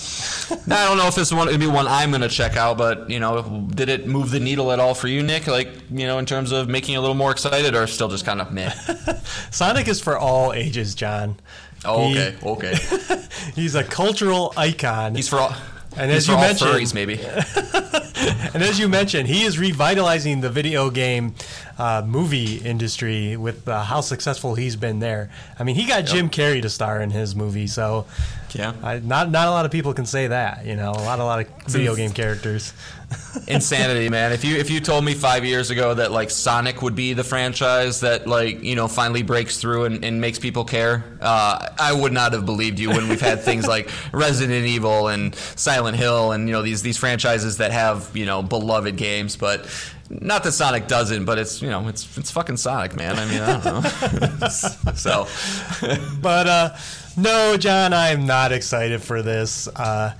I don't know if this one would be one I'm going to check out. But you know, did it move the needle at all for you, Nick? Like you know, in terms of making you a little more excited, or still just kind of meh? *laughs* Sonic is for all ages, John. Oh, He- okay, okay. *laughs* He's a cultural icon. He's for all. And as you mentioned- furries, maybe. *laughs* And as you mentioned, he is revitalizing the video game uh, movie industry with uh, how successful he's been there. I mean, he got Jim Carrey to star in his movie, so Yeah. I, not not a lot of people can say that. You know, a lot a lot of video game characters. *laughs* insanity man if you if you told me five years ago that like sonic would be the franchise that like you know finally breaks through and, and makes people care uh, i would not have believed you when we've had *laughs* things like resident evil and silent hill and you know these these franchises that have you know beloved games but not that Sonic doesn't, but it's you know it's it's fucking Sonic, man. I mean, I don't know. *laughs* so, But uh, no, John, I'm not excited for this. Uh,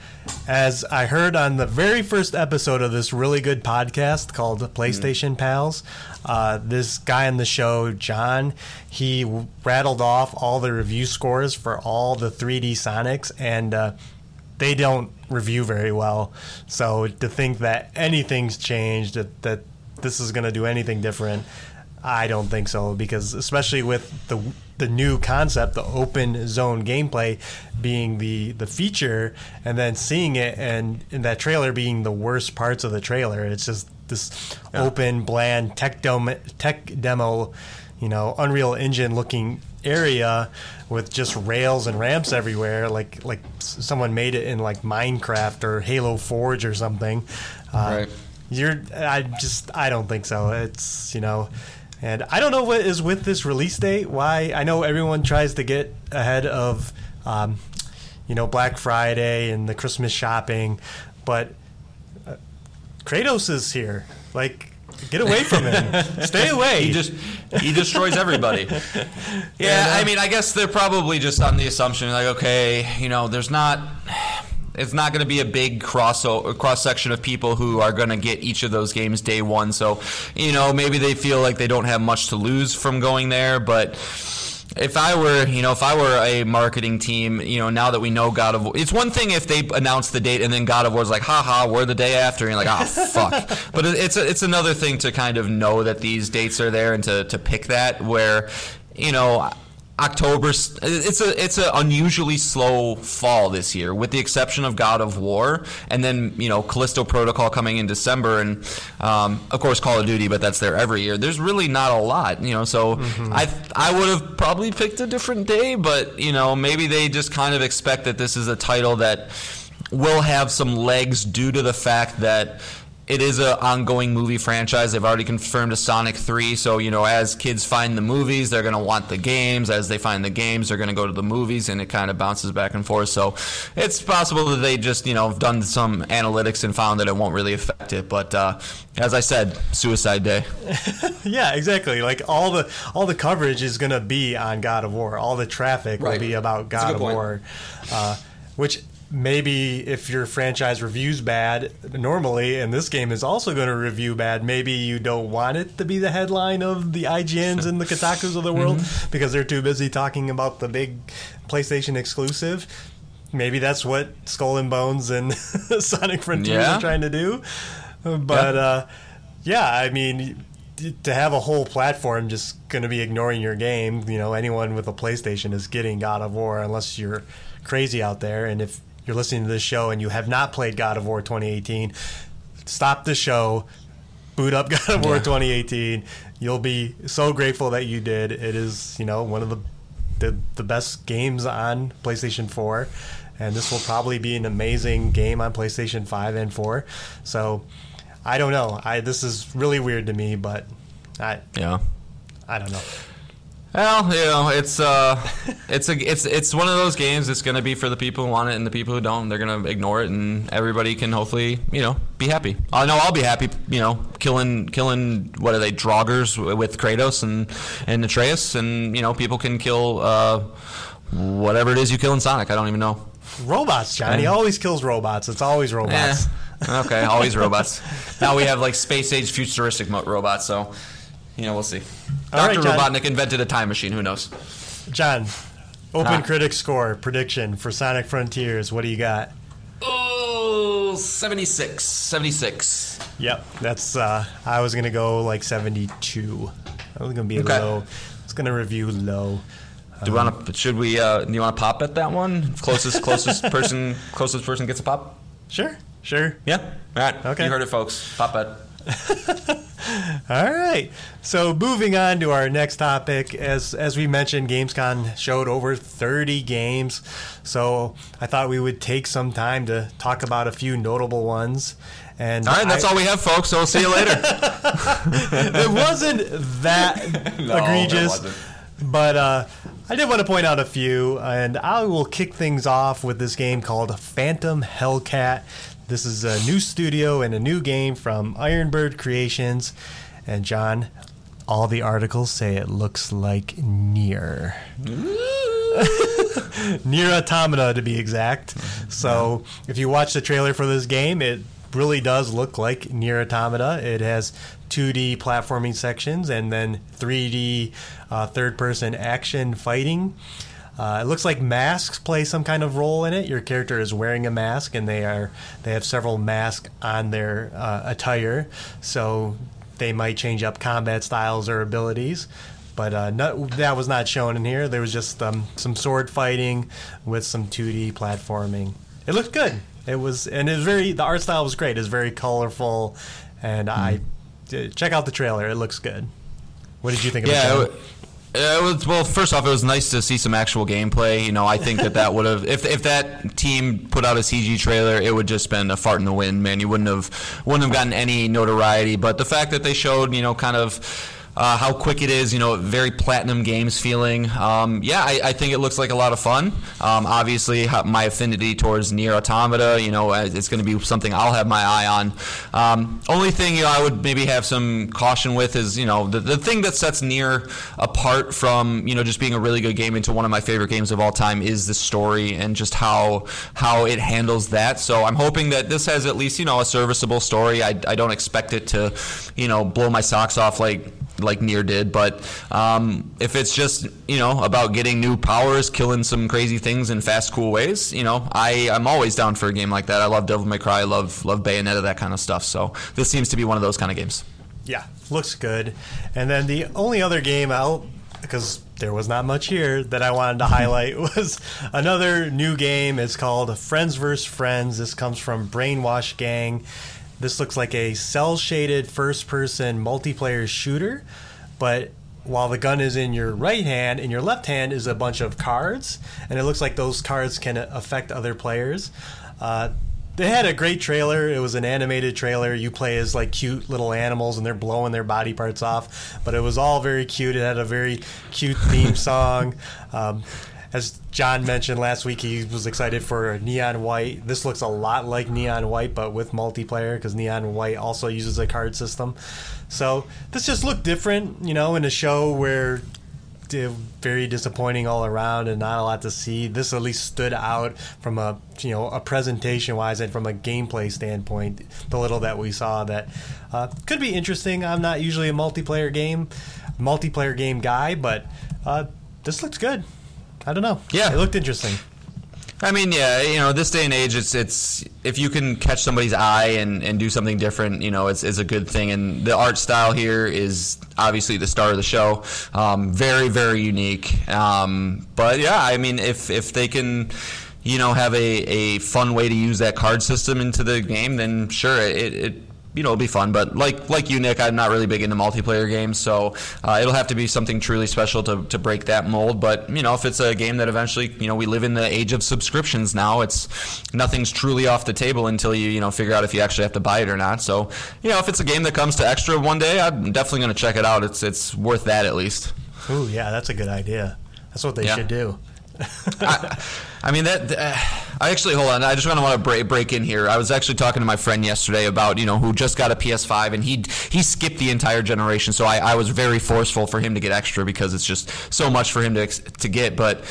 as I heard on the very first episode of this really good podcast called PlayStation Pals, uh, this guy on the show, John, he rattled off all the review scores for all the 3D Sonics, and uh, they don't review very well. So to think that anything's changed, that, that this is going to do anything different, I don't think so because especially with the the new concept, the open zone gameplay being the the feature, and then seeing it and in that trailer being the worst parts of the trailer, it's just this open, bland tech demo, tech demo, you know, Unreal Engine looking area with just rails and ramps everywhere, like like someone made it in like Minecraft or Halo Forge or something. Uh, Right. You're I just I don't think so. It's you know and I don't know what is with this release date. Why I know everyone tries to get ahead of um, you know Black Friday and the Christmas shopping, but uh, Kratos is here. Like get away from him. *laughs* Stay away. he just he destroys everybody. *laughs* Yeah, I mean, I guess they're probably just on the assumption like, okay, you know, there's not. It's not going to be a big cross cross section of people who are going to get each of those games day one. So, you know, maybe they feel like they don't have much to lose from going there. But if I were, you know, if I were a marketing team, you know, now that we know God of War, it's one thing if they announce the date and then God of War's like, haha, we're the day after, and you're like, ah, *laughs* fuck. But it's a, it's another thing to kind of know that these dates are there and to, to pick that where, you know, October. It's a it's an unusually slow fall this year, with the exception of God of War, and then you know Callisto Protocol coming in December, and um, of course Call of Duty, but that's there every year. There's really not a lot, you know. So Mm-hmm. I I would have probably picked a different day, but you know maybe they just kind of expect that this is a title that will have some legs due to the fact that it is an ongoing movie franchise. They've already confirmed a Sonic 3. So, you know, as kids find the movies, they're going to want the games. As they find the games, they're going to go to the movies, and it kind of bounces back and forth. So it's possible that they just, you know, have done some analytics and found that it won't really affect it. But uh, as I said, Suicide Day. *laughs* Yeah, exactly. Like all the all the coverage is going to be on God of War. All the traffic will be about God of point. War, uh, which maybe if your franchise reviews bad normally, and this game is also going to review bad, maybe you don't want it to be the headline of the IGNs and the Kotaku's of the *laughs* world Mm-hmm. because they're too busy talking about the big PlayStation exclusive. Maybe that's what Skull and Bones and *laughs* Sonic Frontiers Yeah. are trying to do. But Yeah. uh, yeah, I mean, to have a whole platform just going to be ignoring your game, you know, anyone with a PlayStation is getting God of War unless you're crazy out there. And if you're listening to this show and you have not played God of War 2018, stop the show, boot up *laughs* God of War 2018. You'll be so grateful that you did. It is, you know, one of the the, the best games on PlayStation 4. And this will probably be an amazing game on PlayStation 5 and 4. So I don't know. I this is really weird to me, but I Yeah. I don't know. Well, you know, it's uh, *laughs* it's a it's it's one of those games. It's going to be for the people who want it and the people who don't. They're going to ignore it, and everybody can hopefully, you know, be happy. I know I'll be happy. You know, killing killing what are they Draugrs with Kratos and and Atreus, and you know, people can kill uh, whatever it is you kill in Sonic. I don't even know. Robots, Johnny Yeah. always kills robots. It's always robots. Eh, okay, always robots. *laughs* Now we have like space age futuristic mo- robots, so you know we'll see. All right. Robotnik invented a time machine. Who knows? John, open Ah. critic score prediction for Sonic Frontiers. What do you got? Oh, 76. 76. Yep, that's. uh I was gonna go like seventy-two. I was gonna be Okay. low. It's gonna review low. Do you want to? Should we? Uh, do you want to pop at that one? Closest, closest *laughs* person, closest person gets a pop. Sure, sure. Yeah. All right. Okay. You heard it, folks. Pop bet. *laughs* *laughs* All right. So moving on to our next topic, as as we mentioned, Gamescom showed over 30 games. So I thought we would take some time to talk about a few notable ones. And All right. That's I- all we have, folks. So we'll see you later. *laughs* *laughs* it wasn't that No, egregious, wasn't. but uh, I did want to point out a few, and I will kick things off with this game called Phantom Hellcat. This is a new studio and a new game from Ironbird Creations. And John, all the articles say it looks like Nier. *laughs* Nier Automata, to be exact. So, if you watch the trailer for this game, it really does look like Nier Automata. It has 2D platforming sections and then 3D uh, third person action fighting. Uh, it looks like masks play some kind of role in it. Your character is wearing a mask, and they are they have several masks on their uh, attire, so they might change up combat styles or abilities. But uh, that was not shown in here. There was just um, some sword fighting with some 2D platforming. It looked good. It was, and it was very. The art style was great. It's very colorful, and I uh, check out the trailer. It looks good. What did you think of Yeah. It? Wa- it was well. First off, it was nice to see some actual gameplay. You know, I think that that *laughs* would have if if that team put out a CG trailer, it would just been a fart in the wind, man. You wouldn't have wouldn't have gotten any notoriety. But the fact that they showed, you know, kind of. Uh, how quick it is, you know, very platinum games feeling. Um, yeah, I, I think it looks like a lot of fun. Um, obviously, my affinity towards Nier Automata, you know, uh, it's going to be something I'll have my eye on. Um, only thing you know, I would maybe have some caution with is, you know, the, the thing that sets Nier apart from, you know, just being a really good game into one of my favorite games of all time is the story and just how how it handles that. So I'm hoping that this has at least, you know, a serviceable story. I, I don't expect it to, you know, blow my socks off like like Nier did. But um, if it's just you know about getting new powers, killing some crazy things in fast, cool ways, you know, I I'm always down for a game like that. I love Devil May Cry, I love love Bayonetta, that kind of stuff. So this seems to be one of those kind of games. Yeah, looks good. And then the only other game out, because there was not much here that I wanted to *laughs* highlight *laughs* was another new game. It's called Friends vs. Friends. This comes from Brainwash Gang. This looks like a cell shaded first person multiplayer shooter, but while the gun is in your right hand, in your left hand is a bunch of cards, and it looks like those cards can affect other players. Uh, they had a great trailer. It was an animated trailer. You play as like cute little animals and they're blowing their body parts off, but it was all very cute. It had a very cute theme song. Um, as John mentioned last week, he was excited for Neon White. This looks a lot like Neon White, but with multiplayer because Neon White also uses a card system. So this just looked different, you know, in a show where very disappointing all around and not a lot to see. This at least stood out from a you know a presentation wise and from a gameplay standpoint. The little that we saw that uh, could be interesting. I'm not usually a multiplayer game multiplayer game guy, but uh, this looks good. I don't know. Yeah, it looked interesting. I mean, yeah, you know, this day and age, it's it's if you can catch somebody's eye and, and do something different, you know, it's, it's a good thing. And the art style here is obviously the star of the show. Um, very very unique. Um, but yeah, I mean, if if they can you know, have a, a fun way to use that card system into the game, then sure, it, it you know, it'll be fun. But like like you, Nick, I'm not really big into multiplayer games, so uh, it'll have to be something truly special to, to break that mold. But you know, if it's a game that eventually, you know, we live in the age of subscriptions now. It's nothing's truly off the table until you you know figure out if you actually have to buy it or not. So you know, if it's a game that comes to extra one day, I'm definitely going to check it out. It's it's worth that at least. Ooh, yeah, that's a good idea. That's what they yeah. should do. *laughs* I, I, mean that. Uh, I actually hold on. I just want to want to break, break in here. I was actually talking to my friend yesterday about you know who just got a PS5 and he he skipped the entire generation. So I, I was very forceful for him to get extra because it's just so much for him to to get. But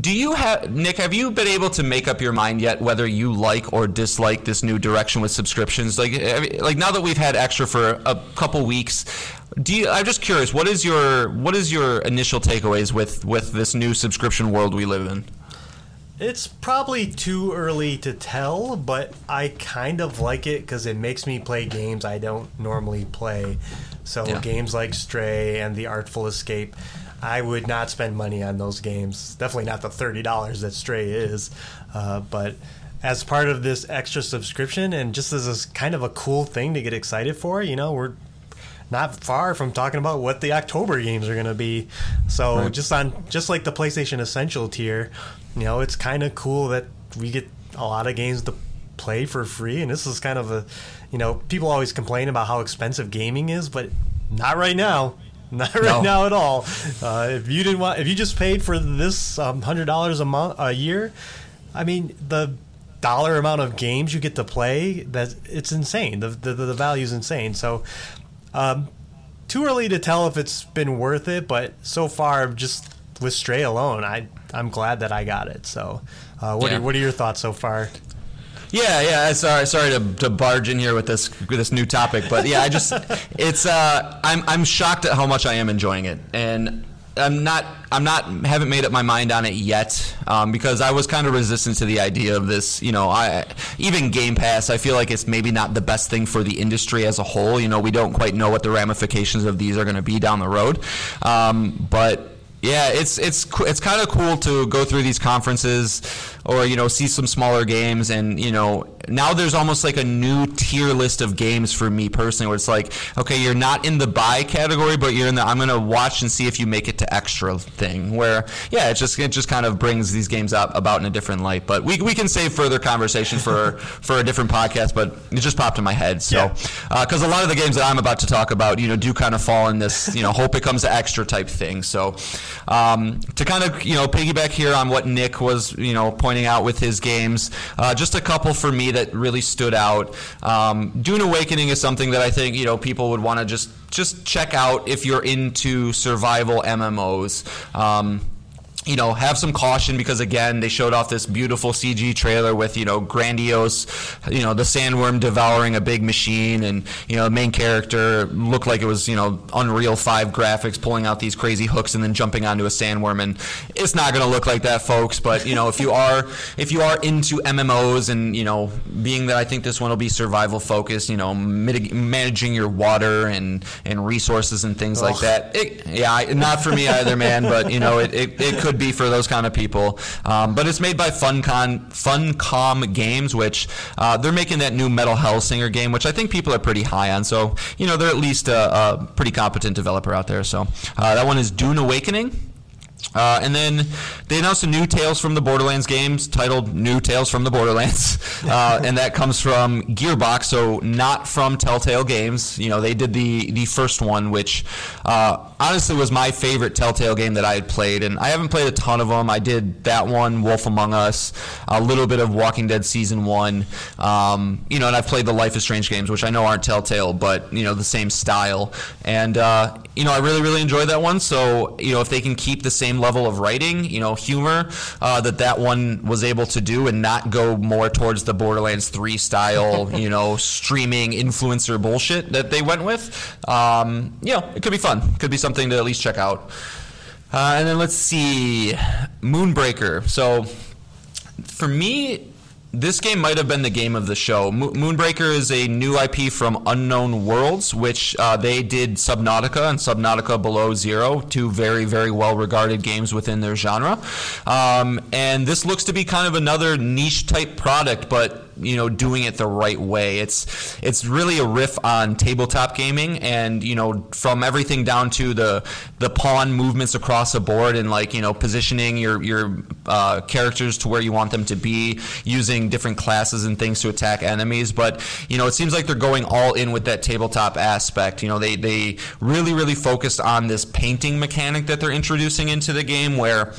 do you have Nick? Have you been able to make up your mind yet whether you like or dislike this new direction with subscriptions? Like, eh, like now that we've had extra for a couple weeks, do you? I'm just curious. What is your what is your initial takeaways with with this new subscription world we live in? It's probably too early to tell, but I kind of like it because it makes me play games I don't normally play. So yeah. games like Stray and The Artful Escape I would not spend money on those games. Definitely not the thirty dollars that Stray is. Uh, but as part of this extra subscription, and just as a kind of a cool thing to get excited for, you know, we're not far from talking about what the October games are going to be. So right. just on just like the PlayStation Essential tier, you know, it's kind of cool that we get a lot of games to play for free, and this is kind of a, you know, people always complain about how expensive gaming is, but not right now. *laughs* Not right no. now at all. Uh, if you didn't want, if you just paid for this um, hundred dollars a month a year, I mean the dollar amount of games you get to play that it's insane. The the, the value is insane. So. Um, too early to tell if it's been worth it, but so far, just with Stray alone, I I'm glad that I got it. So, uh, what yeah. are, what are your thoughts so far? Yeah, yeah. Sorry, sorry to, to barge in here with this with this new topic, but yeah, I just *laughs* it's uh, I'm I'm shocked at how much I am enjoying it, and I'm not I'm not haven't made up my mind on it yet um, because I was kind of resistant to the idea of this. You know, I even Game Pass. I feel like it's maybe not the best thing for the industry as a whole. You know, we don't quite know what the ramifications of these are going to be down the road, um, but yeah, it's it's it's kind of cool to go through these conferences, or you know, see some smaller games, and you know, now there's almost like a new tier list of games for me personally where it's like okay you're not in the buy category but you're in the i'm going to watch and see if you make it to extra thing where yeah it just it just kind of brings these games up about in a different light. But we, we can save further conversation for *laughs* for a different podcast but it just popped in my head. So because yeah. uh, a lot of the games that i'm about to talk about you know do kind of fall in this you know *laughs* hope it comes to extra type thing. So um, to kind of you know piggyback here on what nick was you know pointing out with his games uh, just a couple for me that really stood out. Um, Dune Awakening is something that I think you know people would want to just just check out if you're into survival MMOs. Um, you know, have some caution because again, they showed off this beautiful CG trailer with you know grandiose, you know, the sandworm devouring a big machine, and you know, the main character looked like it was you know Unreal Five graphics, pulling out these crazy hooks and then jumping onto a sandworm, and it's not going to look like that, folks. But you know, if you are if you are into MMOs and you know, being that I think this one will be survival focused, you know, mitig- managing your water and and resources and things like that. It, yeah, not for me either, man. But you know, it, it, it could be for those kind of people. Um, but it's made by Funcom Funcom Games, which uh, they're making that new Metal Hellsinger game, which I think people are pretty high on. So you know, they're at least a, a pretty competent developer out there. So uh, that one is Dune Awakening. Uh, and then they announced a new Tales from the Borderlands games titled New Tales from the Borderlands. *laughs* Uh, and that comes from Gearbox, so not from Telltale Games. You know, they did the, the first one, which uh, honestly was my favorite Telltale game that I had played. And I haven't played a ton of them. I did that one, Wolf Among Us, a little bit of Walking Dead Season 1. Um, you know, and I've played the Life is Strange games, which I know aren't Telltale, but, you know, the same style. And, uh, you know, I really, really enjoyed that one. So, you know, if they can keep the same level of writing, you know, humor uh, that that one was able to do and not go more towards the Borderlands 3 style, *laughs* you know, streaming influencer bullshit that they went with, um, you know, it could be fun. Could be something to at least check out. Uh, and then let's see, Moonbreaker. So for me, this game might have been the game of the show. Mo- Moonbreaker is a new IP from Unknown Worlds, which uh, they did Subnautica and Subnautica Below Zero, two very, very well regarded games within their genre. Um, and this looks to be kind of another niche type product, but you know doing it the right way. It's it's really a riff on tabletop gaming and you know from everything down to the the pawn movements across the board and like you know positioning your your uh, characters to where you want them to be using different classes and things to attack enemies. But you know it seems like they're going all in with that tabletop aspect. You know they they really really focused on this painting mechanic that they're introducing into the game where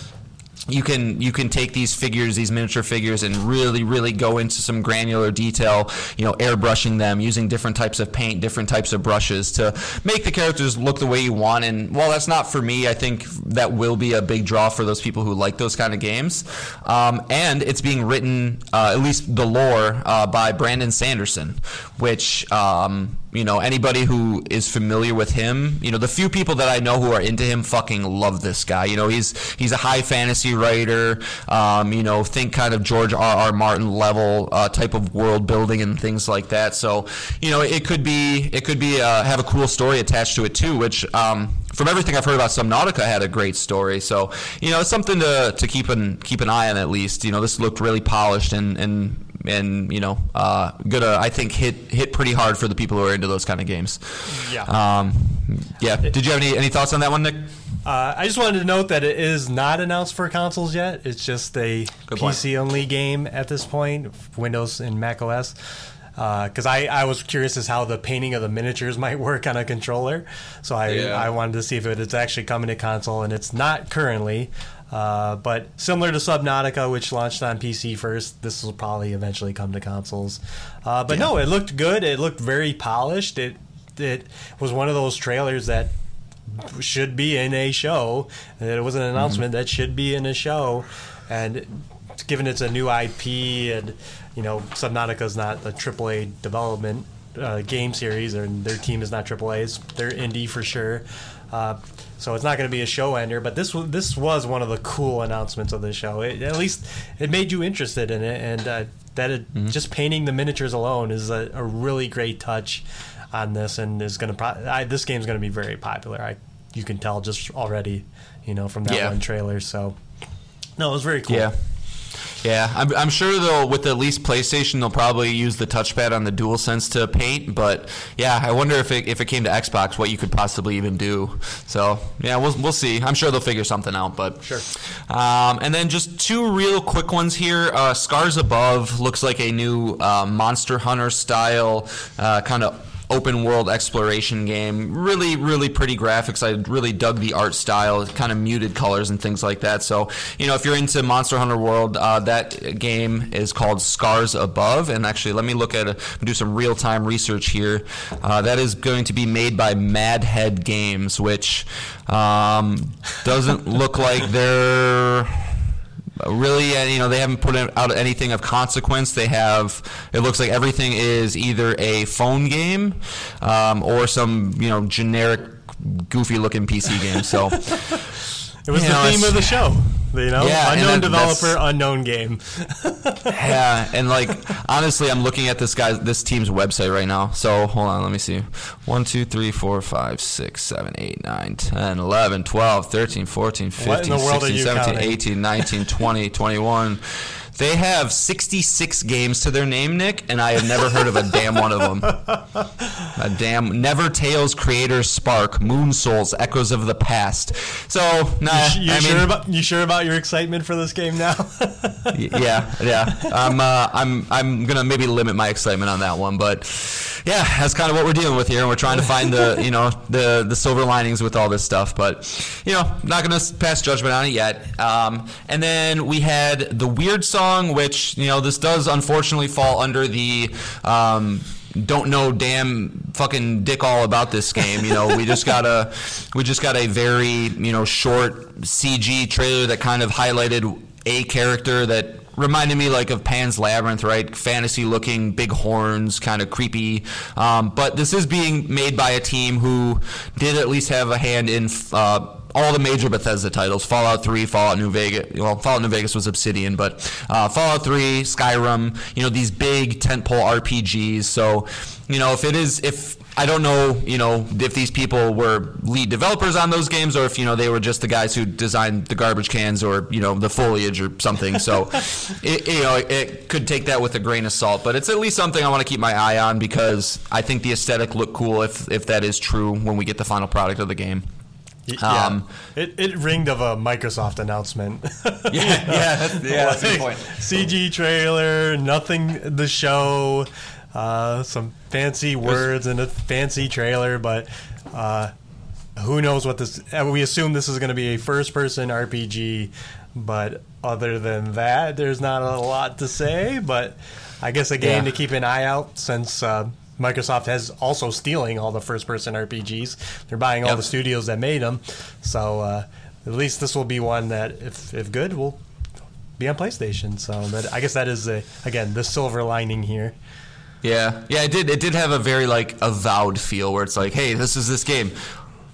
you can you can take these figures, these miniature figures, and really really go into some granular detail. You know, airbrushing them, using different types of paint, different types of brushes to make the characters look the way you want. And while that's not for me, I think that will be a big draw for those people who like those kind of games. Um, and it's being written, uh, at least the lore, uh, by Brandon Sanderson, which. Um, you know anybody who is familiar with him you know the few people that i know who are into him fucking love this guy you know he's he's a high fantasy writer um, you know think kind of george r r martin level uh, type of world building and things like that so you know it could be it could be uh, have a cool story attached to it too which um, from everything I've heard about Subnautica, had a great story. So you know, it's something to, to keep an keep an eye on at least. You know, this looked really polished and and and you know, uh, gonna I think hit hit pretty hard for the people who are into those kind of games. Yeah. Um, yeah. Did you have any any thoughts on that one, Nick? Uh, I just wanted to note that it is not announced for consoles yet. It's just a Good. PC only game at this point, Windows and Mac OS. Because I, I was curious as how the painting of the miniatures *laughs* might work on a controller, so I Yeah. I wanted to see if it, it's actually coming to console, and it's not currently. Uh, but similar to Subnautica, which launched on PC first, this will probably eventually come to consoles. Uh, but no, it looked good. It looked very polished. It it was one of those trailers that should be in a show. It was an announcement that should be in a show, and given it's a new IP and you know Subnautica's not a AAA development uh, game series, and their team is not AAA. It's, they're indie for sure. Uh, so it's not going to be a show ender, but this was this was one of the cool announcements of the show. It, at least it made you interested in it, and uh, that it, just painting the miniatures alone is a, a really great touch on this, and is going to pro- I, this game's going to be very popular. I you can tell just already, you know, from that Yeah. one trailer. So no, it was very cool. Yeah. Yeah, I'm, I'm sure though with at least PlayStation they'll probably use the touchpad on the DualSense to paint, but yeah, I wonder if it if it came to Xbox what you could possibly even do. So yeah, we'll we'll see. I'm sure they'll figure something out, but Sure. Um, and then just two real quick ones here. Uh, Scars Above looks like a new uh, Monster Hunter style uh, kind of open world exploration game. Really, really pretty graphics. I really dug the art style, kind of muted colors and things like that. So, you know, if you're into Monster Hunter World, uh, that game is called Scars Above. And actually, let me look at it, do some real time research here. Uh, that is going to be made by Madhead Games, which um, doesn't look like they're really, uh, you know, they haven't put out anything of consequence. They have, it looks like everything is either a phone game um, or some, you know, generic, goofy looking PC game. So. *laughs* It was You the know, theme of the show. You know, Yeah, unknown developer, unknown game. *laughs* yeah, and like honestly, I'm looking at this guy, this team's website right now. So hold on, let me see. 1, 2, 3, 4, 5, 6, 7, 8, 9, 10, 11, 12, 13, 14, 15, the world are 16, 17, counting? 18, 19, 20, 21. They have 66 games to their name, Nick, and I have never heard of a damn one of them. A damn Never Tales creators Spark, Moon Souls, Echoes of the Past. So, nah, you I mean, sure about you sure about your excitement for this game now? *laughs* Yeah, yeah. I'm, uh, I'm, I'm gonna maybe limit my excitement on that one, but yeah, that's kind of what we're dealing with here, and we're trying to find the, you know, the the silver linings with all this stuff. But you know, not gonna pass judgment on it yet. Um, and then we had the weird song, which you know, this does unfortunately fall under the. Um, don't know damn fucking dick all about this game. You know, we just got a we just got a very you know short CG trailer that kind of highlighted a character that reminded me like of Pan's Labyrinth, right? Fantasy looking, big horns, kind of creepy. Um, but this is being made by a team who did at least have a hand in. Uh, all the major Bethesda titles: Fallout 3, Fallout New Vegas. Well, Fallout New Vegas was Obsidian, but uh, Fallout 3, Skyrim. You know these big tentpole RPGs. So, you know if it is, if I don't know, you know if these people were lead developers on those games, or if you know they were just the guys who designed the garbage cans or you know the foliage or something. So, *laughs* it, you know it could take that with a grain of salt, but it's at least something I want to keep my eye on because I think the aesthetic looked cool if if that is true when we get the final product of the game. Yeah, Um, it it ringed of a Microsoft announcement. *laughs* Yeah, yeah, that's, yeah, that's a good *laughs* point. CG trailer, nothing. The show, uh, some fancy words and a fancy trailer, but uh, who knows what this? uh, We assume this is going to be a first-person RPG, but other than that, there's not a lot to say. But I guess a game Yeah. to keep an eye out since. Uh, Microsoft has also stealing all the first-person RPGs. They're buying all Yep. the studios that made them, so uh, at least this will be one that, if if good, will be on PlayStation. So that I guess that is a, again the silver lining here. Yeah, yeah, it did. It did have a very like avowed feel where it's like, hey, this is this game.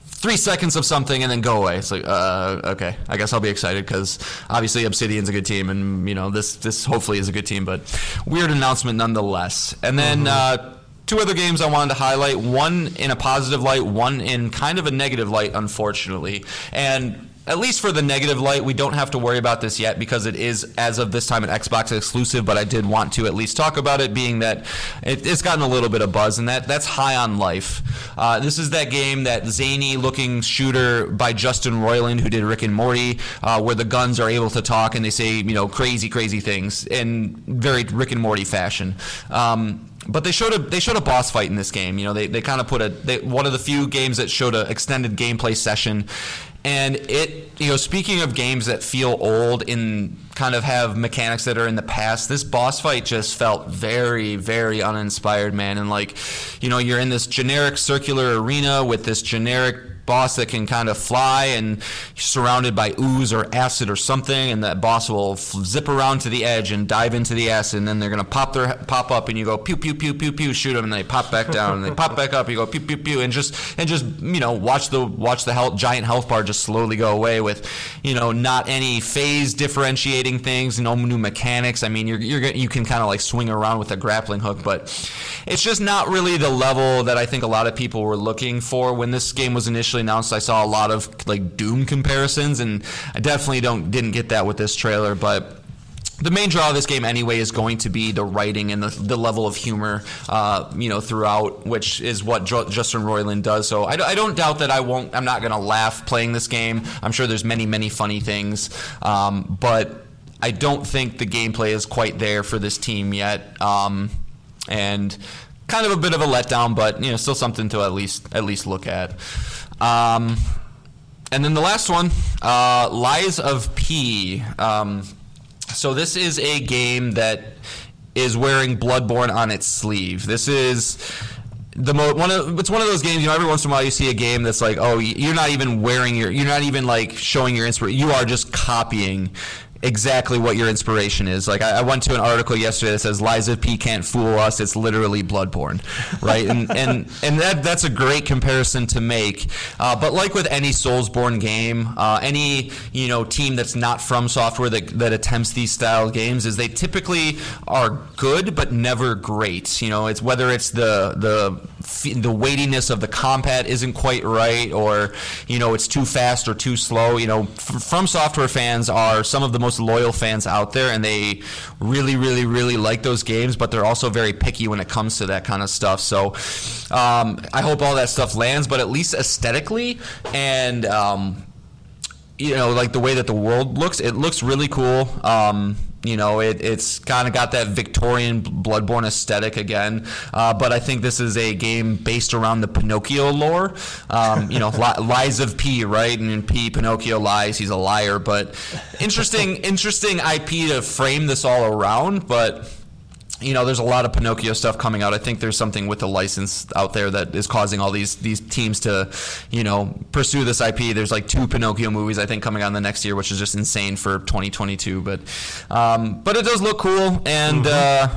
Three seconds of something and then go away. It's like, uh, okay, I guess I'll be excited because obviously Obsidian's a good team, and you know this this hopefully is a good team. But weird announcement nonetheless. And then uh, two other games I wanted to highlight. One in a positive light, one in kind of a negative light, unfortunately. And at least for the negative light, we don't have to worry about this yet because it is, as of this time, an Xbox exclusive. But I did want to at least talk about it, being that it, it's gotten a little bit of buzz, and that that's High on Life. Uh, this is that game, that zany-looking shooter by Justin Roiland, who did Rick and Morty, uh, where the guns are able to talk and they say, you know, crazy, crazy things in very Rick and Morty fashion. Um, but they showed a they showed a boss fight in this game. You know, they, they kind of put a they, one of the few games that showed an extended gameplay session, and it you know speaking of games that feel old in kind of have mechanics that are in the past. This boss fight just felt very very uninspired, man. And like, you know, you're in this generic circular arena with this generic boss that can kind of fly and surrounded by ooze or acid or something, and that boss will zip around to the edge and dive into the acid, and then they're gonna pop their pop up, and you go pew pew pew pew pew, shoot them, and they pop back down, and they pop back up, you go pew pew pew, and just and just you know watch the watch the health, giant health bar just slowly go away with you know not any phase differentiating things, no new mechanics. I mean, you're you're you can kind of like swing around with a grappling hook, but it's just not really the level that I think a lot of people were looking for when this game was initially announced. I saw a lot of like Doom comparisons, and I definitely don't didn't get that with this trailer, but. The main draw of this game, anyway, is going to be the writing and the, the level of humor, uh, you know, throughout, which is what Jo- Justin Roiland does. So I, d- I don't doubt that I won't. I'm not going to laugh playing this game. I'm sure there's many, many funny things, um, but I don't think the gameplay is quite there for this team yet. Um, and kind of a bit of a letdown, but you know, still something to at least at least look at. Um, and then the last one, uh, Lies of P. Um, so this is a game that is wearing Bloodborne on its sleeve. This is the mo- one of it's one of those games. You know, every once in a while you see a game that's like, oh, you're not even wearing your, you're not even like showing your inspiration. You are just copying exactly what your inspiration is. Like I, I, went to an article yesterday that says of P can't fool us. It's literally Bloodborne, right? and and *laughs* and that that's a great comparison to make. Uh, but like with any Soulsborne game, uh, any you know team that's not FromSoftware that that attempts these style games is they typically are good but never great. You know, it's whether it's the the the weightiness of the combat isn't quite right, or you know it's too fast or too slow. You know, FromSoftware fans are some of the most loyal fans out there, and they really, really, really like those games. But they're also very picky when it comes to that kind of stuff. So um, I hope all that stuff lands. But at least aesthetically and um, you know, like the way that the world looks, it looks really cool. Um, you know, it, it's kind of got that Victorian Bloodborne aesthetic again. Uh, but I think this is a game based around the Pinocchio lore. Um, you know, li- *laughs* lies of P, right? And P, Pinocchio lies. He's a liar. But interesting, interesting IP to frame this all around. But you know, there's a lot of Pinocchio stuff coming out. I think there's something with the license out there that is causing all these these teams to, you know, pursue this IP. There's like two Pinocchio movies I think coming out in the next year, which is just insane for 2022. But, um, but it does look cool, and mm-hmm. uh,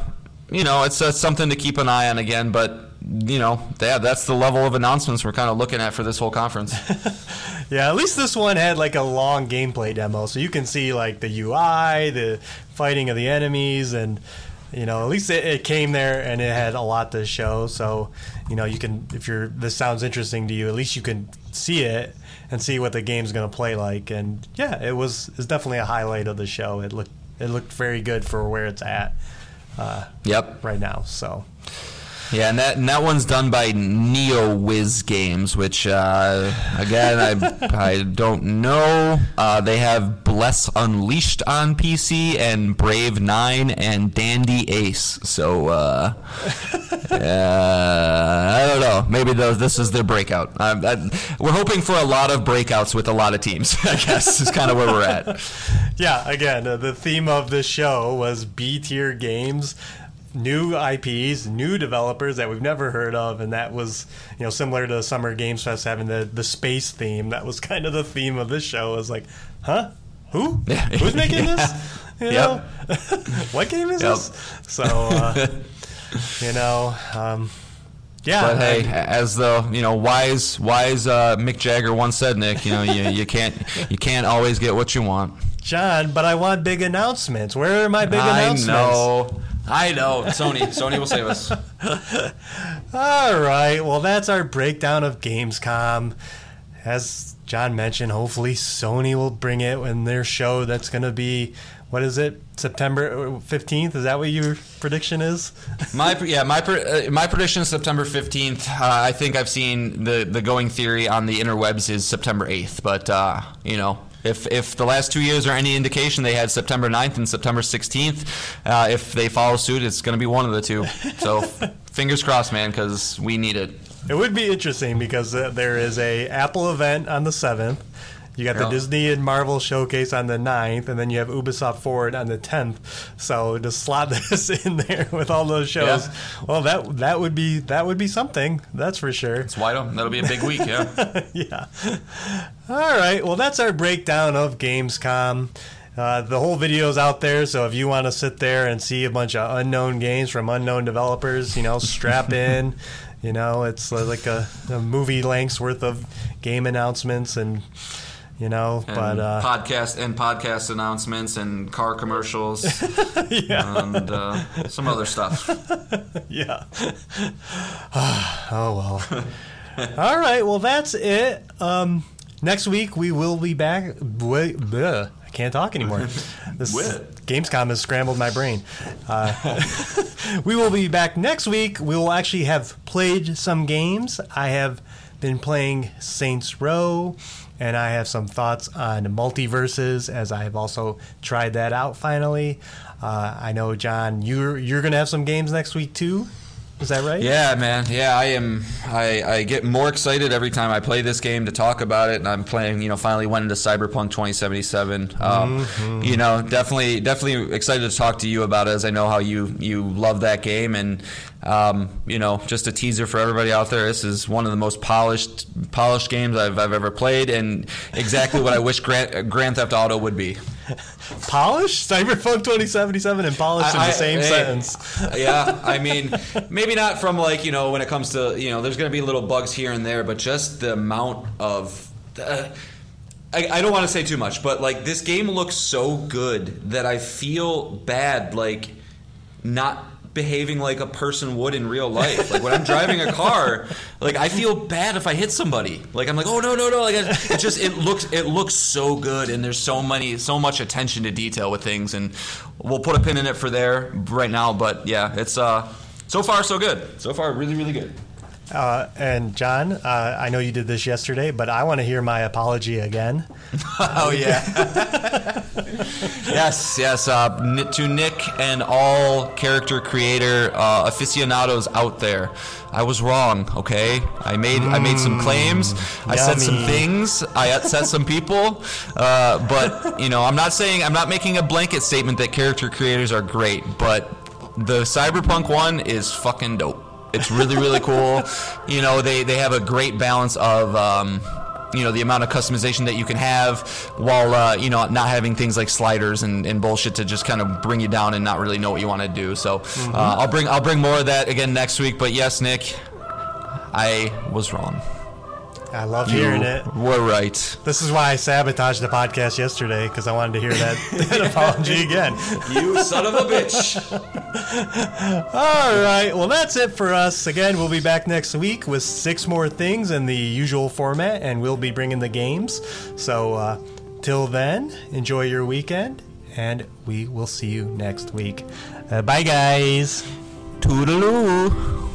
you know, it's uh, something to keep an eye on again. But you know, yeah, that's the level of announcements we're kind of looking at for this whole conference. *laughs* yeah, at least this one had like a long gameplay demo, so you can see like the UI, the fighting of the enemies, and you know, at least it, it, came there and it had a lot to show. So, you know, you can if you're this sounds interesting to you, at least you can see it and see what the game's going to play like. And yeah, it was it's definitely a highlight of the show. It looked it looked very good for where it's at. Uh, yep. Right now, so. Yeah, and that and that one's done by NeoWiz Games, which uh, again I I don't know. Uh, they have Bless Unleashed on PC and Brave Nine and Dandy Ace. So uh, *laughs* I don't know. Maybe those, this is their breakout. I, we're hoping for a lot of breakouts with a lot of teams. *laughs* I guess is kind of where we're at. *laughs* Yeah. Again, uh, the theme of the show was B tier games new IPs, new developers that we've never heard of, and that was you know similar to the Summer Games Fest having the the space theme. That was *laughs* kind of the theme of this show. It was like, huh, who, who's making *laughs* yeah. this? You know, *laughs* what game is yep. this? So, uh, you know. Um, yeah, but hey, as the you know wise wise uh, Mick Jagger once said, Nick, you know you, you can't you can't always get what you want. John, but I want big announcements. Where are my big I announcements? I know. I know. Sony. *laughs* Sony will save us. All right. Well, that's our breakdown of Gamescom. As John mentioned, hopefully Sony will bring it in their show. That's going to be what is it? September fifteenth. Is that what your prediction is? *laughs* my yeah, my uh, my prediction is September fifteenth. Uh, I think I've seen the the going theory on the interwebs is September eighth, but uh, you know if, if the last two years are any indication, they had September 9th and September 16th. Uh, if they follow suit, it's going to be one of the two. So *laughs* fingers crossed, man, because we need it. It would be interesting because uh, there is a Apple event on the 7th. You got the Disney and Marvel showcase on the 9th, and then you have Ubisoft Forward on the 10th. So to slot *laughs* this in there with all those shows, yeah. well, that that would be that would be something. That's for sure. It's wide open. That'll be a big week. Yeah. *laughs* yeah. All right. Well, that's our breakdown of Gamescom. Uh, the whole video is out there, so if you want to sit there and see a bunch of unknown games from unknown developers, you know, strap *laughs* in. You know, it's like a, a movie length's worth of game announcements and you know. And but uh, podcast and podcast announcements and car commercials, *laughs* yeah. and uh, some other stuff. *laughs* yeah. *sighs* oh well. *laughs* All right. Well, that's it. Um, next week we will be back. Wait, bleh, I can't talk anymore. This Gamescom has scrambled my brain. Uh, we will be back next week. We will actually have played some games. I have been playing Saints Row and I have some thoughts on MultiVersus as I have also tried that out finally. Uh, I know, John, you're you're gonna have some games next week too. Is that right? Yeah, man. Yeah, I am. I, I get more excited every time I play this game to talk about it, and I'm playing. You know, finally went into Cyberpunk 2077. Um, You know, definitely, definitely excited to talk to you about it, as I know how you you love that game, and um, you know, just a teaser for everybody out there. This is one of the most polished polished games I've, I've ever played, and exactly what I *laughs* wish Grand, Grand Theft Auto would be. *laughs* Polished? Cyberpunk 2077 and polished in I- the same hey, sentence. *laughs* yeah, I mean, maybe not from like you know when it comes to you know there's going to be little bugs here and there, but just the amount of. Uh, I, I don't want to say too much, but like this game looks so good that I feel bad like not behaving like a person would in real life. Like when I'm driving a car, like I feel bad if I hit somebody. Like I'm like, oh no no no! Like it just it looks it looks so good, and there's so many so much attention to detail with things, and we'll put a pin in it for there right now. But yeah, it's uh so far so good. So far really really good. Uh, and John, uh, I know you did this yesterday, but I want to hear my apology again. *laughs* Oh yeah. yes, yes. Uh, to Nick and all character creator uh, aficionados out there, I was wrong. Okay, I made I made some claims. I said some things. I upset some people. Uh, but you know, I'm not saying I'm not making a blanket statement that character creators are great. But the Cyberpunk one is fucking dope. It's really really cool. You know, they they have a great balance of. Um, you know the amount of customization that you can have while uh, you know not having things like sliders and, and bullshit to just kind of bring you down and not really know what you want to do so uh, i'll bring i'll bring more of that again next week but yes nick i was wrong I love hearing it. We're right This is why I sabotaged the podcast yesterday because I wanted to hear that, *laughs* that apology again. you son of a bitch All right. Well, that's it for us. Again, we'll be back next week with six more things in the usual format, and we'll be bringing the games. So, uh, till then, enjoy your weekend, and we will see you next week. Uh, bye, guys. toodaloo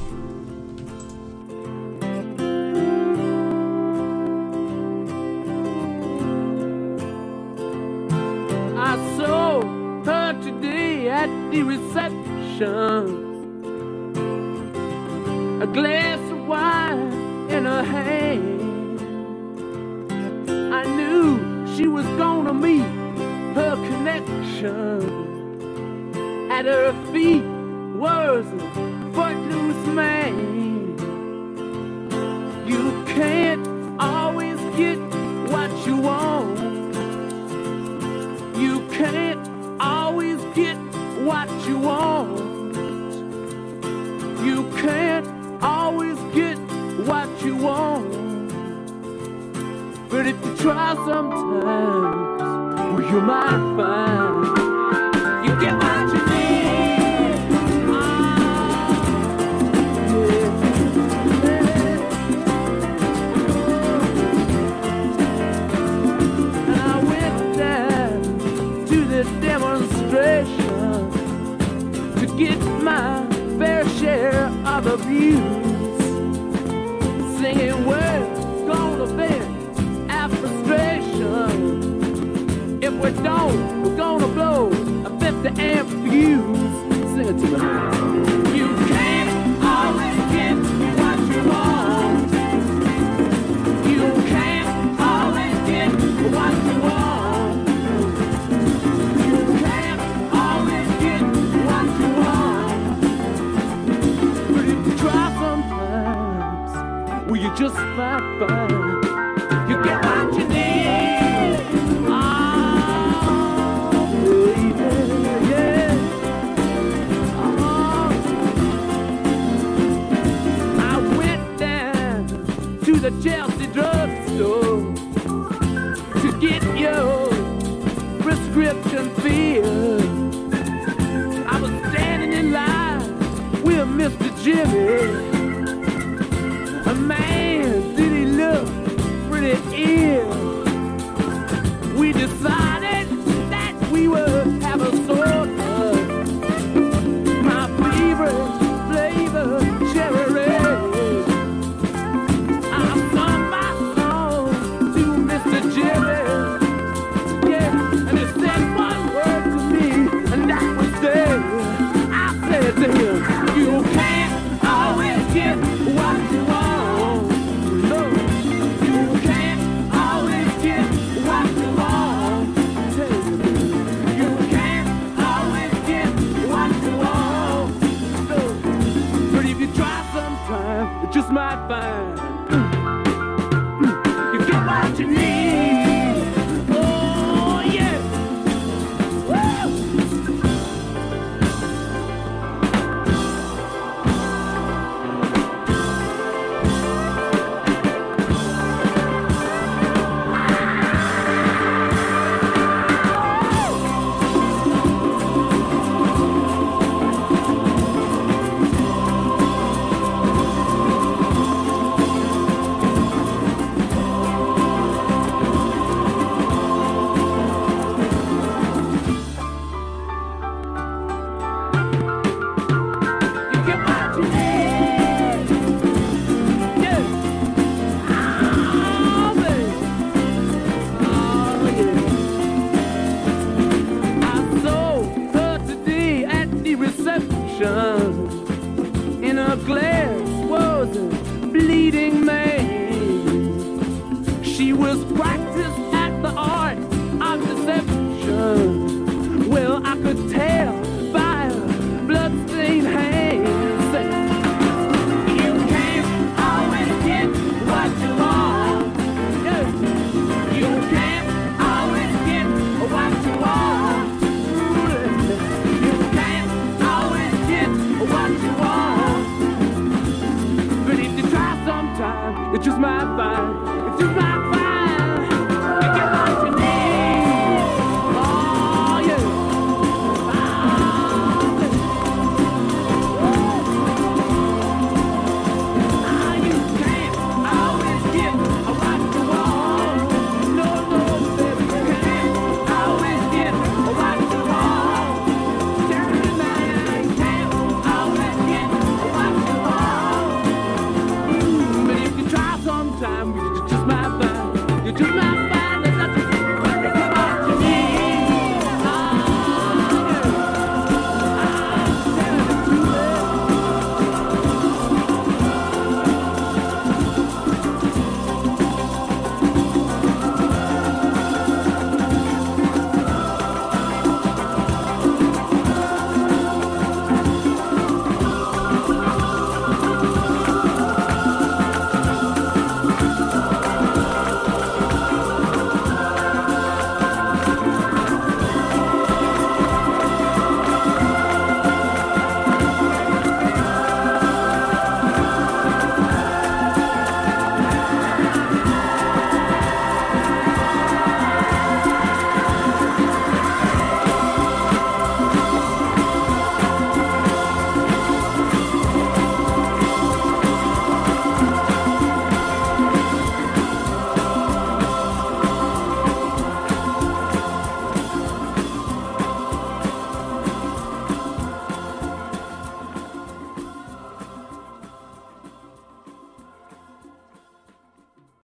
I was standing in line with Mr. Jimmy.